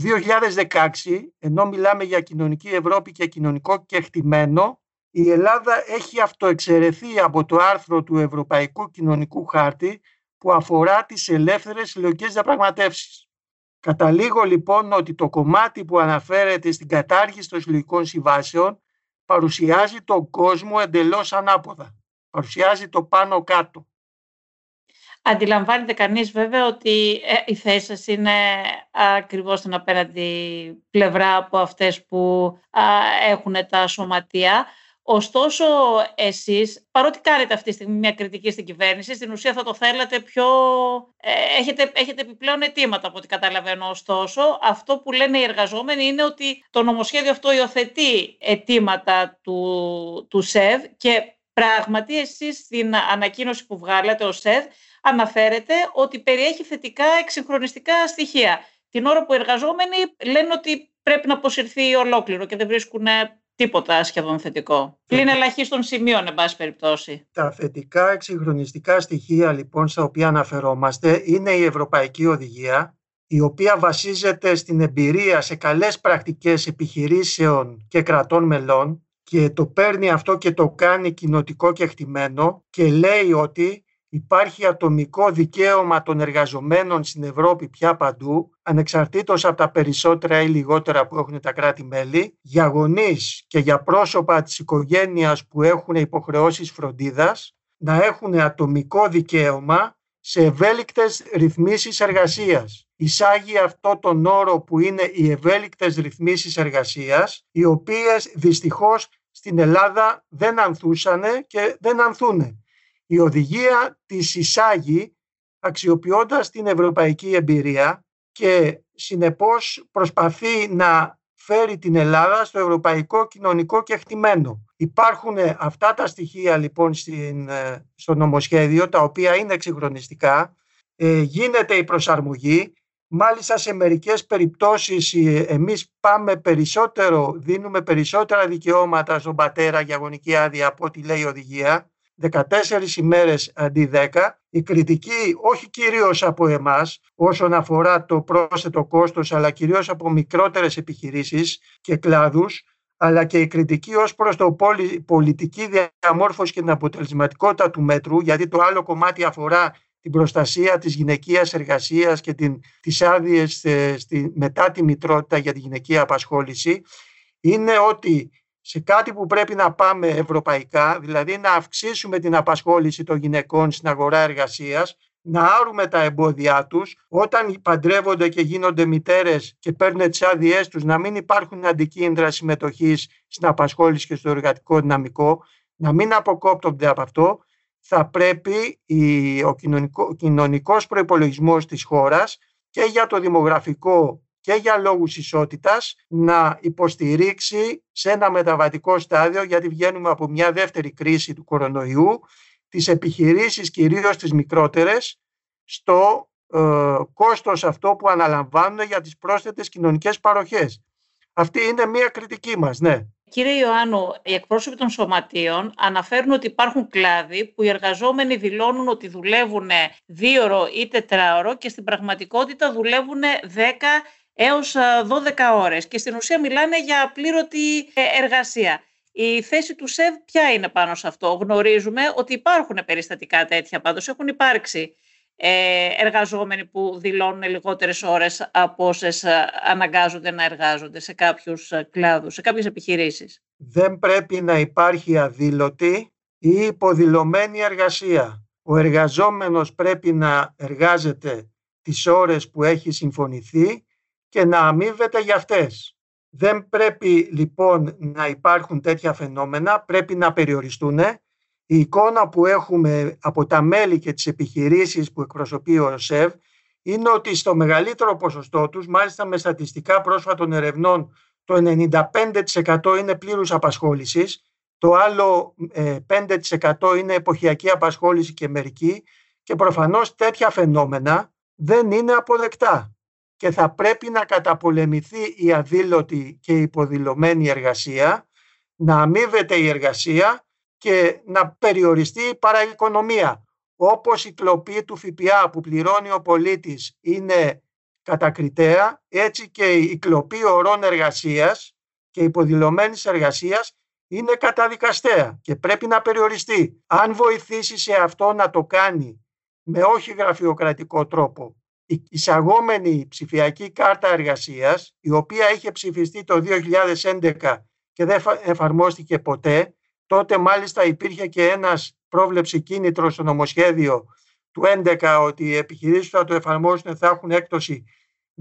E: 2016, ενώ μιλάμε για κοινωνική Ευρώπη και κοινωνικό κεκτημένο, η Ελλάδα έχει αυτοεξαιρεθεί από το άρθρο του Ευρωπαϊκού Κοινωνικού Χάρτη που αφορά τις ελεύθερες συλλογικές διαπραγματεύσεις. Καταλήγω λοιπόν ότι το κομμάτι που αναφέρεται στην κατάργηση των συλλογικών συμβάσεων παρουσιάζει τον κόσμο εντελώς ανάποδα. Παρουσιάζει το πάνω κάτω.
A: Αντιλαμβάνεται κανείς βέβαια ότι ε, η θέση σας είναι ακριβώς στην απέναντι πλευρά από αυτές που έχουν τα σωματεία. Ωστόσο, εσείς, παρότι κάνετε αυτή τη στιγμή μια κριτική στην κυβέρνηση, στην ουσία θα το θέλατε πιο... Ε, έχετε, έχετε επιπλέον αιτήματα από ό,τι καταλαβαίνω. Ωστόσο, αυτό που λένε οι εργαζόμενοι είναι ότι το νομοσχέδιο αυτό υιοθετεί αιτήματα του, του ΣΕΔ και πράγματι εσείς στην ανακοίνωση που βγάλατε ο ΣΕΔ αναφέρεται ότι περιέχει θετικά εξυγχρονιστικά στοιχεία. Την ώρα που οι εργαζόμενοι λένε ότι πρέπει να αποσυρθεί ολόκληρο και δεν βρίσκουν τίποτα σχεδόν θετικό. Πλην ελαχίστων σημείων, εν πάση περιπτώσει.
E: Τα θετικά εξυγχρονιστικά στοιχεία, λοιπόν, στα οποία αναφερόμαστε, είναι η Ευρωπαϊκή Οδηγία, η οποία βασίζεται στην εμπειρία σε καλές πρακτικές επιχειρήσεων και κρατών μελών και το παίρνει αυτό και το κάνει κοινοτικό και χτυμένο και λέει ότι Υπάρχει ατομικό δικαίωμα των εργαζομένων στην Ευρώπη πια παντού, ανεξαρτήτως από τα περισσότερα ή λιγότερα που έχουν τα κράτη-μέλη, για γονείς και για πρόσωπα της οικογένειας που έχουν υποχρεώσεις φροντίδας, να έχουν ατομικό δικαίωμα σε ευέλικτες ρυθμίσεις εργασίας. Εισάγει αυτό τον όρο που είναι οι ευέλικτες ρυθμίσεις εργασίας, οι οποίες δυστυχώς στην Ελλάδα δεν ανθούσανε και δεν ανθούνε η οδηγία της εισάγει αξιοποιώντας την ευρωπαϊκή εμπειρία και συνεπώς προσπαθεί να φέρει την Ελλάδα στο ευρωπαϊκό κοινωνικό κεκτημένο. Υπάρχουν αυτά τα στοιχεία λοιπόν στην, ε, στο νομοσχέδιο τα οποία είναι εξυγχρονιστικά. Ε, γίνεται η προσαρμογή. Μάλιστα σε μερικές περιπτώσεις ε, εμείς πάμε περισσότερο, δίνουμε περισσότερα δικαιώματα στον πατέρα για γονική άδεια από ό,τι λέει η οδηγία 14 ημέρες αντί 10. Η κριτική όχι κυρίως από εμάς όσον αφορά το πρόσθετο κόστος αλλά κυρίως από μικρότερες επιχειρήσεις και κλάδους αλλά και η κριτική ως προς το πολιτική διαμόρφωση και την αποτελεσματικότητα του μέτρου γιατί το άλλο κομμάτι αφορά την προστασία της γυναικείας εργασίας και την, τις άδειες ε, μετά τη μητρότητα για τη γυναικεία απασχόληση είναι ότι σε κάτι που πρέπει να πάμε ευρωπαϊκά, δηλαδή να αυξήσουμε την απασχόληση των γυναικών στην αγορά εργασίας, να άρουμε τα εμπόδια τους, όταν παντρεύονται και γίνονται μητέρες και παίρνουν τις άδειές τους, να μην υπάρχουν αντικίνητρα συμμετοχής στην απασχόληση και στο εργατικό δυναμικό, να μην αποκόπτονται από αυτό, θα πρέπει ο κοινωνικό, κοινωνικός προϋπολογισμός της χώρας και για το δημογραφικό και για λόγους ισότητας να υποστηρίξει σε ένα μεταβατικό στάδιο γιατί βγαίνουμε από μια δεύτερη κρίση του κορονοϊού τις επιχειρήσεις κυρίως τις μικρότερες στο ε, κόστος αυτό που αναλαμβάνουν για τις πρόσθετες κοινωνικές παροχές. Αυτή είναι μια κριτική μας, ναι.
A: Κύριε Ιωάννου, οι εκπρόσωποι των σωματείων αναφέρουν ότι υπάρχουν κλάδοι που οι εργαζόμενοι δηλώνουν ότι δουλεύουν δύο ή τετράωρο και στην πραγματικότητα δουλεύουν 10 έως 12 ε, ώρες και στην ουσία μιλάνε για απλήρωτη ε, εργασία. Η θέση του ΣΕΒ ποια είναι πάνω σε αυτό; Γνωρίζουμε ότι υπάρχουν περιστατικά τέτοια πάντως, έχουν υπάρξει ε, εργαζόμενοι που δηλώνουν λιγότερες ώρες από όσες αναγκάζονται να εργάζονται σε κάποιους κλάδους, σε κάποιες επιχειρήσεις.
E: Δεν πρέπει να υπάρχει αδήλωτη ή υποδηλωμένη εργασία. Ο εργαζόμενος πρέπει να εργάζεται τις ώρες που έχει συμφωνηθεί και να αμείβεται για αυτές. Δεν πρέπει λοιπόν να υπάρχουν τέτοια φαινόμενα, πρέπει να περιοριστούν. Η εικόνα που έχουμε από τα μέλη και τις επιχειρήσεις που εκπροσωπεί ο ΣΕΒ είναι ότι στο μεγαλύτερο ποσοστό τους, μάλιστα με στατιστικά πρόσφατων ερευνών, το 95% είναι πλήρους απασχόλησης, το άλλο 5% είναι εποχιακή απασχόληση και μερική και προφανώς τέτοια φαινόμενα δεν είναι αποδεκτά και θα πρέπει να καταπολεμηθεί η αδήλωτη και η υποδηλωμένη εργασία, να αμείβεται η εργασία και να περιοριστεί η παραοικονομία. Όπως η κλοπή του ΦΠΑ που πληρώνει ο πολίτης είναι κατακριτέα, έτσι και η κλοπή ορών εργασίας και υποδηλωμένης εργασίας είναι καταδικαστέα και πρέπει να περιοριστεί. Αν βοηθήσει σε αυτό να το κάνει με όχι γραφειοκρατικό τρόπο η εισαγόμενη ψηφιακή κάρτα εργασίας, η οποία είχε ψηφιστεί το 2011 και δεν εφαρμόστηκε ποτέ, τότε μάλιστα υπήρχε και ένας πρόβλεψη κίνητρο στο νομοσχέδιο του 2011 ότι οι επιχειρήσεις που θα το εφαρμόσουν θα έχουν έκπτωση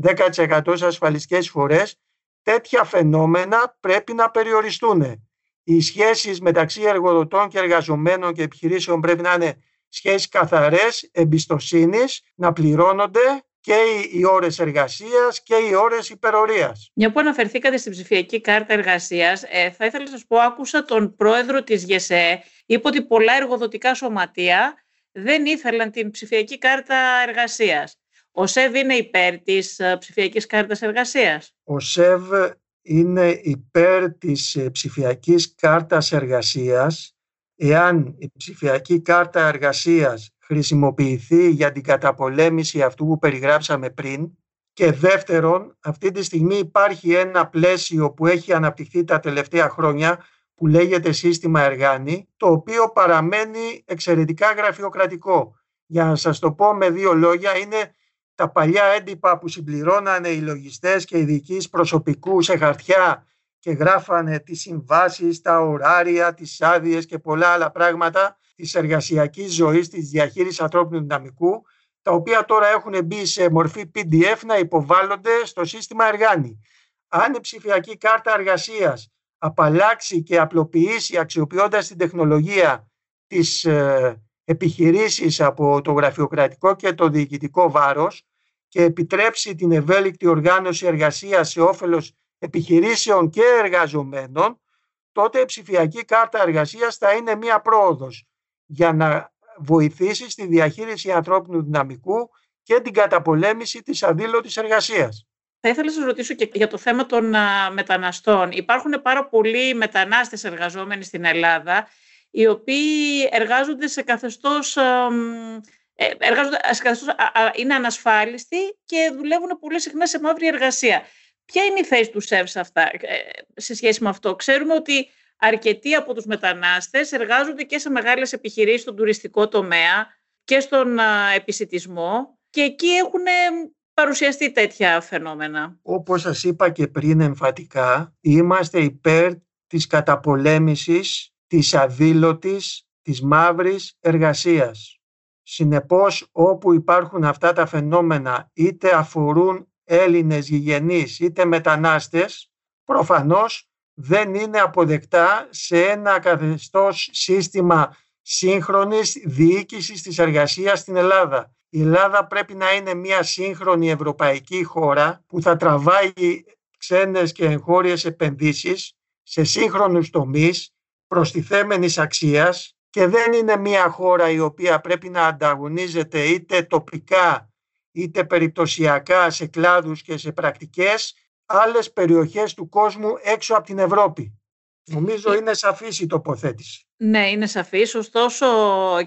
E: 10% σε ασφαλιστικές φορές, τέτοια φαινόμενα πρέπει να περιοριστούν. Οι σχέσεις μεταξύ εργοδοτών και εργαζομένων και επιχειρήσεων πρέπει να είναι σχέσεις καθαρές, εμπιστοσύνης, να πληρώνονται και οι ώρες εργασίας και οι ώρες υπερορίας.
A: Μια που αναφερθήκατε στην ψηφιακή κάρτα εργασίας, ε, θα ήθελα να σας πω, άκουσα τον πρόεδρο της ΓΕΣΕ, είπε ότι πολλά εργοδοτικά σωματεία δεν ήθελαν την ψηφιακή κάρτα εργασίας. Ο ΣΕΒ είναι υπέρ της ε, ψηφιακής κάρτας εργασίας;
E: Ο ΣΕΒ είναι υπέρ της ε, ψηφιακής κάρτας εργασίας εάν η ψηφιακή κάρτα εργασίας χρησιμοποιηθεί για την καταπολέμηση αυτού που περιγράψαμε πριν και δεύτερον, αυτή τη στιγμή υπάρχει ένα πλαίσιο που έχει αναπτυχθεί τα τελευταία χρόνια που λέγεται σύστημα εργάνη, το οποίο παραμένει εξαιρετικά γραφειοκρατικό. Για να σας το πω με δύο λόγια, είναι τα παλιά έντυπα που συμπληρώνανε οι λογιστές και οι διοικείς προσωπικού σε χαρτιά και γράφανε τις συμβάσεις, τα ωράρια, τις άδειες και πολλά άλλα πράγματα της εργασιακής ζωής, της διαχείρισης ανθρώπινου δυναμικού, τα οποία τώρα έχουν μπει σε μορφή PDF να υποβάλλονται στο σύστημα εργάνη. Αν η ψηφιακή κάρτα εργασίας απαλλάξει και απλοποιήσει αξιοποιώντας την τεχνολογία της ε, επιχειρήσεις από το γραφειοκρατικό και το διοικητικό βάρος και επιτρέψει την ευέλικτη οργάνωση εργασίας σε όφελος επιχειρήσεων και εργαζομένων, τότε η ψηφιακή κάρτα εργασίας θα είναι μία πρόοδος για να βοηθήσει στη διαχείριση ανθρώπινου δυναμικού και την καταπολέμηση της αδήλωτης εργασίας.
A: Θα ήθελα να σας ρωτήσω και για το θέμα των μεταναστών. Υπάρχουν πάρα πολλοί μετανάστες εργαζόμενοι στην Ελλάδα, οι οποίοι εργάζονται σε καθεστώς, ε, εργάζονται σε καθεστώς είναι ανασφάλιστοι και δουλεύουν πολύ συχνά σε μαύρη εργασία. Ποια είναι η θέση του ΣΕΒ σε, αυτά, ε, σε σχέση με αυτό; Ξέρουμε ότι αρκετοί από τους μετανάστες εργάζονται και σε μεγάλες επιχειρήσεις στον τουριστικό τομέα και στον επισητισμό και εκεί έχουν παρουσιαστεί τέτοια φαινόμενα.
E: Όπως σας είπα και πριν εμφατικά, είμαστε υπέρ της καταπολέμησης της αδήλωτης, της μαύρης εργασίας. Συνεπώς, όπου υπάρχουν αυτά τα φαινόμενα, είτε αφορούν Έλληνες γηγενείς είτε μετανάστες, προφανώς δεν είναι αποδεκτά σε ένα καθεστώς σύστημα σύγχρονης διοίκησης της εργασίας στην Ελλάδα. Η Ελλάδα πρέπει να είναι μια σύγχρονη ευρωπαϊκή χώρα που θα τραβάει ξένες και εγχώριες επενδύσεις σε σύγχρονους τομείς προστιθέμενης αξίας και δεν είναι μια χώρα η οποία πρέπει να ανταγωνίζεται είτε τοπικά είτε περιπτωσιακά σε κλάδους και σε πρακτικές άλλες περιοχές του κόσμου έξω από την Ευρώπη. Νομίζω είναι σαφής η τοποθέτηση.
A: Ναι, είναι σαφής. Ωστόσο,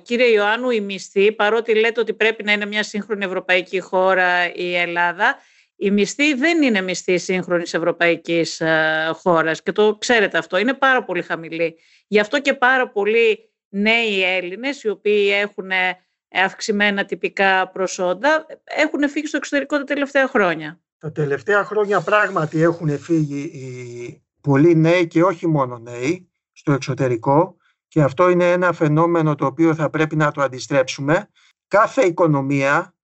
A: κύριε Ιωάννου, η μισθή, παρότι λέτε ότι πρέπει να είναι μια σύγχρονη ευρωπαϊκή χώρα η Ελλάδα, η μισθή δεν είναι μισθή σύγχρονης ευρωπαϊκής ε, χώρας και το ξέρετε αυτό, είναι πάρα πολύ χαμηλή. Γι' αυτό και πάρα πολλοί νέοι Έλληνες, οι οποίοι έχουν αυξημένα τυπικά προσόντα, έχουν φύγει στο εξωτερικό τα τελευταία χρόνια.
E: Τα τελευταία χρόνια πράγματι έχουν φύγει οι πολλοί νέοι και όχι μόνο νέοι στο εξωτερικό και αυτό είναι ένα φαινόμενο το οποίο θα πρέπει να το αντιστρέψουμε. Κάθε οικονομία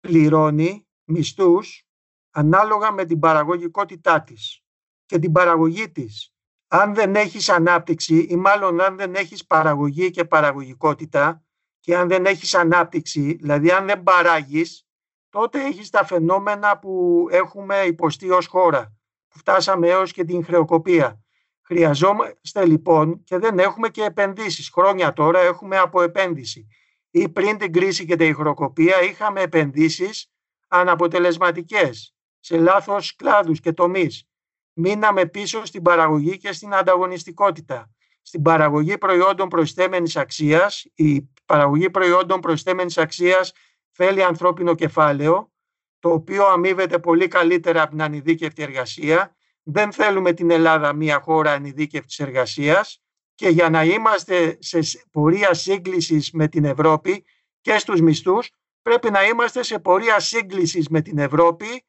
E: πληρώνει μισθούς ανάλογα με την παραγωγικότητά της και την παραγωγή της. Αν δεν έχεις ανάπτυξη ή μάλλον αν δεν έχεις παραγωγή και παραγωγικότητα και αν δεν έχεις ανάπτυξη, δηλαδή αν δεν παράγεις, τότε έχεις τα φαινόμενα που έχουμε υποστεί ως χώρα, που φτάσαμε έως και την χρεοκοπία. Χρειαζόμαστε λοιπόν και δεν έχουμε και επενδύσεις. Χρόνια τώρα έχουμε από επένδυση. Ή πριν την κρίση και την χρεοκοπία είχαμε επενδύσεις αναποτελεσματικές σε λάθος κλάδους και τομείς. Μείναμε πίσω στην παραγωγή και στην ανταγωνιστικότητα. Στην παραγωγή προϊόντων προσθέμενης αξίας, η παραγωγή προϊόντων προσθέμενης αξίας θέλει ανθρώπινο κεφάλαιο, το οποίο αμείβεται πολύ καλύτερα από την ανειδίκευτη εργασία. Δεν θέλουμε την Ελλάδα μια χώρα ανειδίκευτης εργασίας και για να είμαστε σε πορεία σύγκλησης με την Ευρώπη και στους μισθούς, πρέπει να είμαστε σε πορεία σύγκλησης με την Ευρώπη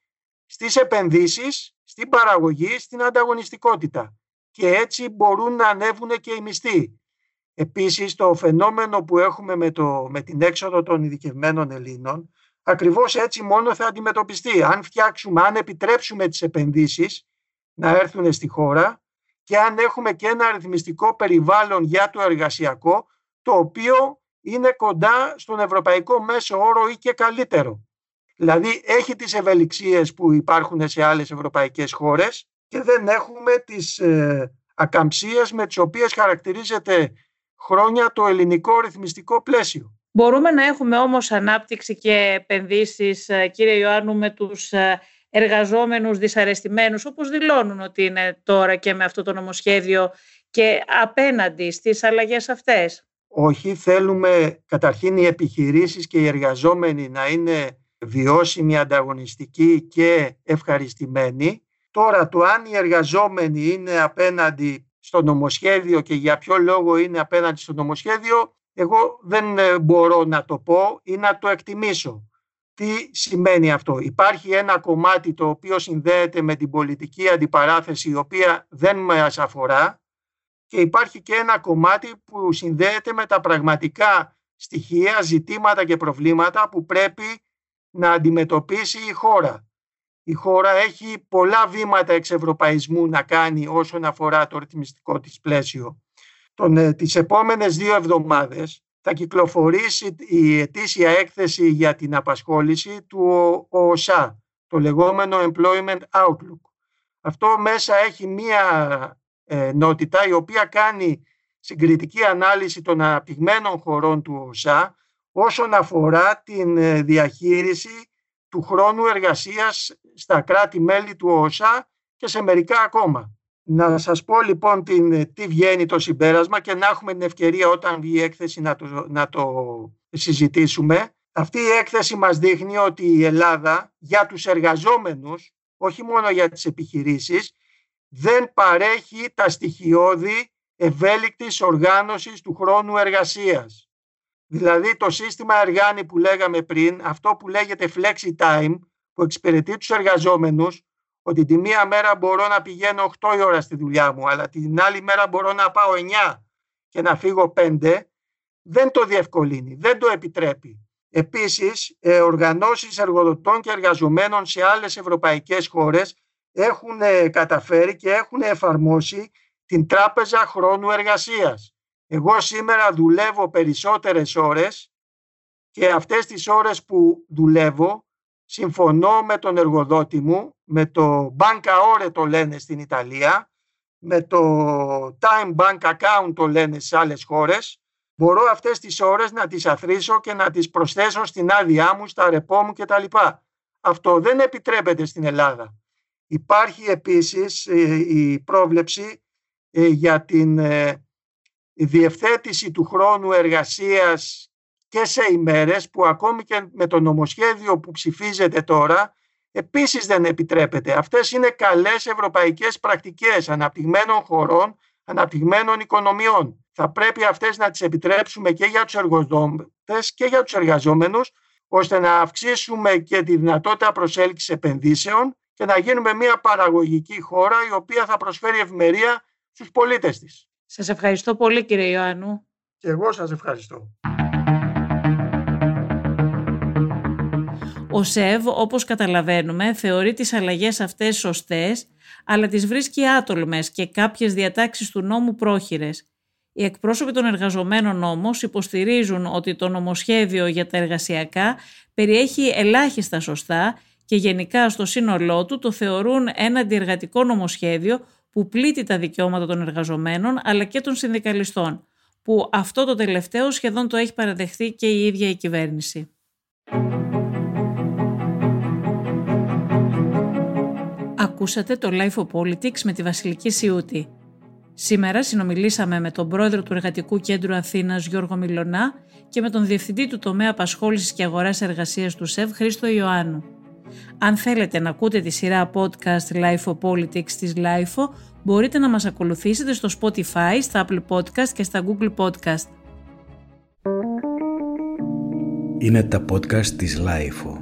E: στις επενδύσεις, στην παραγωγή, στην ανταγωνιστικότητα. Και έτσι μπορούν να ανέβουν και οι μισθοί. Επίσης το φαινόμενο που έχουμε με, το, με την έξοδο των ειδικευμένων Ελλήνων ακριβώς έτσι μόνο θα αντιμετωπιστεί. Αν φτιάξουμε, αν επιτρέψουμε τις επενδύσεις να έρθουν στη χώρα και αν έχουμε και ένα αριθμιστικό περιβάλλον για το εργασιακό το οποίο είναι κοντά στον ευρωπαϊκό μέσο όρο ή και καλύτερο. Δηλαδή έχει τις ευελιξίες που υπάρχουν σε άλλες ευρωπαϊκές χώρες και δεν έχουμε τις ε, ακαμψίες με τις οποίες χαρακτηρίζεται χρόνια το ελληνικό ρυθμιστικό πλαίσιο.
A: Μπορούμε να έχουμε όμως ανάπτυξη και επενδύσεις, ε, κύριε Ιωάννου, με τους ε, εργαζόμενους δυσαρεστημένους, όπως δηλώνουν ότι είναι τώρα και με αυτό το νομοσχέδιο και απέναντι στις αλλαγές αυτές;
E: Όχι, θέλουμε καταρχήν οι επιχειρήσεις και οι εργαζόμενοι να είναι βιώσιμοι, ανταγωνιστικοί και ευχαριστημένοι. Τώρα το αν οι εργαζόμενοι είναι απέναντι στο νομοσχέδιο και για ποιο λόγο είναι απέναντι στο νομοσχέδιο, εγώ δεν ε, μπορώ να το πω ή να το εκτιμήσω. Τι σημαίνει αυτό; Υπάρχει ένα κομμάτι το οποίο συνδέεται με την πολιτική αντιπαράθεση η οποία δεν μας αφορά και υπάρχει και ένα κομμάτι που συνδέεται με τα πραγματικά στοιχεία, ζητήματα και προβλήματα που πρέπει να αντιμετωπίσει η χώρα. Η χώρα έχει πολλά βήματα εξευρωπαϊσμού να κάνει όσον αφορά το ρυθμιστικό της πλαίσιο. Τον, ε, τις επόμενες δύο εβδομάδες θα κυκλοφορήσει η ετήσια έκθεση για την απασχόληση του ΟΣΑ, το λεγόμενο Employment Outlook. Αυτό μέσα έχει μία ε, νότητα η οποία κάνει συγκριτική ανάλυση των αναπτυγμένων χωρών του ΟΣΑ όσον αφορά την ε, διαχείριση του χρόνου εργασίας στα κράτη-μέλη του ΟΣΑ και σε μερικά ακόμα. Να σας πω λοιπόν την, ε, τι βγαίνει το συμπέρασμα και να έχουμε την ευκαιρία όταν βγει η έκθεση να το, να το συζητήσουμε. Αυτή η έκθεση μας δείχνει ότι η Ελλάδα για τους εργαζόμενους, όχι μόνο για τις επιχειρήσεις, δεν παρέχει τα στοιχειώδη ευέλικτης οργάνωσης του χρόνου εργασίας. Δηλαδή το σύστημα εργάνη που λέγαμε πριν, αυτό που λέγεται flexi time, που εξυπηρετεί τους εργαζόμενους, ότι τη μία μέρα μπορώ να πηγαίνω 8 η ώρα στη δουλειά μου, αλλά την άλλη μέρα μπορώ να πάω 9 και να φύγω 5, δεν το διευκολύνει, δεν το επιτρέπει. Επίσης, ε, οργανώσεις εργοδοτών και εργαζομένων σε άλλες ευρωπαϊκές χώρες έχουν ε, καταφέρει και έχουν εφαρμόσει την τράπεζα χρόνου εργασίας. Εγώ σήμερα δουλεύω περισσότερες ώρες και αυτές τις ώρες που δουλεύω συμφωνώ με τον εργοδότη μου, με το Banca Ore το λένε στην Ιταλία, με το Time Bank Account το λένε σε άλλες χώρες, μπορώ αυτές τις ώρες να τις αθροίσω και να τις προσθέσω στην άδειά μου, στα ρεπό μου κτλ. Αυτό δεν επιτρέπεται στην Ελλάδα. Υπάρχει επίσης ε, η πρόβλεψη ε, για την ε, η διευθέτηση του χρόνου εργασίας και σε ημέρες που ακόμη και με το νομοσχέδιο που ψηφίζεται τώρα επίσης δεν επιτρέπεται. Αυτές είναι καλές ευρωπαϊκές πρακτικές αναπτυγμένων χωρών, αναπτυγμένων οικονομιών. Θα πρέπει αυτές να τις επιτρέψουμε και για τους εργοδότες και για τους εργαζόμενους ώστε να αυξήσουμε και τη δυνατότητα προσέλκυσης επενδύσεων και να γίνουμε μια παραγωγική χώρα η οποία θα προσφέρει ευημερία στους πολίτες της.
A: Σας ευχαριστώ πολύ κύριε Ιωάννου.
E: Και εγώ σας ευχαριστώ.
A: Ο ΣΕΒ, όπως καταλαβαίνουμε, θεωρεί τις αλλαγές αυτές σωστές, αλλά τις βρίσκει άτολμες και κάποιες διατάξεις του νόμου πρόχειρες. Οι εκπρόσωποι των εργαζομένων όμως υποστηρίζουν ότι το νομοσχέδιο για τα εργασιακά περιέχει ελάχιστα σωστά και γενικά στο σύνολό του το θεωρούν ένα αντιεργατικό νομοσχέδιο που πλήττει τα δικαιώματα των εργαζομένων αλλά και των συνδικαλιστών, που αυτό το τελευταίο σχεδόν το έχει παραδεχθεί και η ίδια η κυβέρνηση. Ακούσατε το Life of Politics με τη Βασιλική Σιούτη. Σήμερα συνομιλήσαμε με τον πρόεδρο του Εργατικού Κέντρου Αθήνας Γιώργο Μιλωνά και με τον διευθυντή του τομέα απασχόλησης και αγοράς εργασίας του ΣΕΒ Χρήστο Ιωάννου. Αν θέλετε να ακούτε τη σειρά podcast Life of Politics της Life, μπορείτε να μας ακολουθήσετε στο Spotify, στα Apple Podcast και στα Google Podcast.
B: Είναι τα podcast της Life.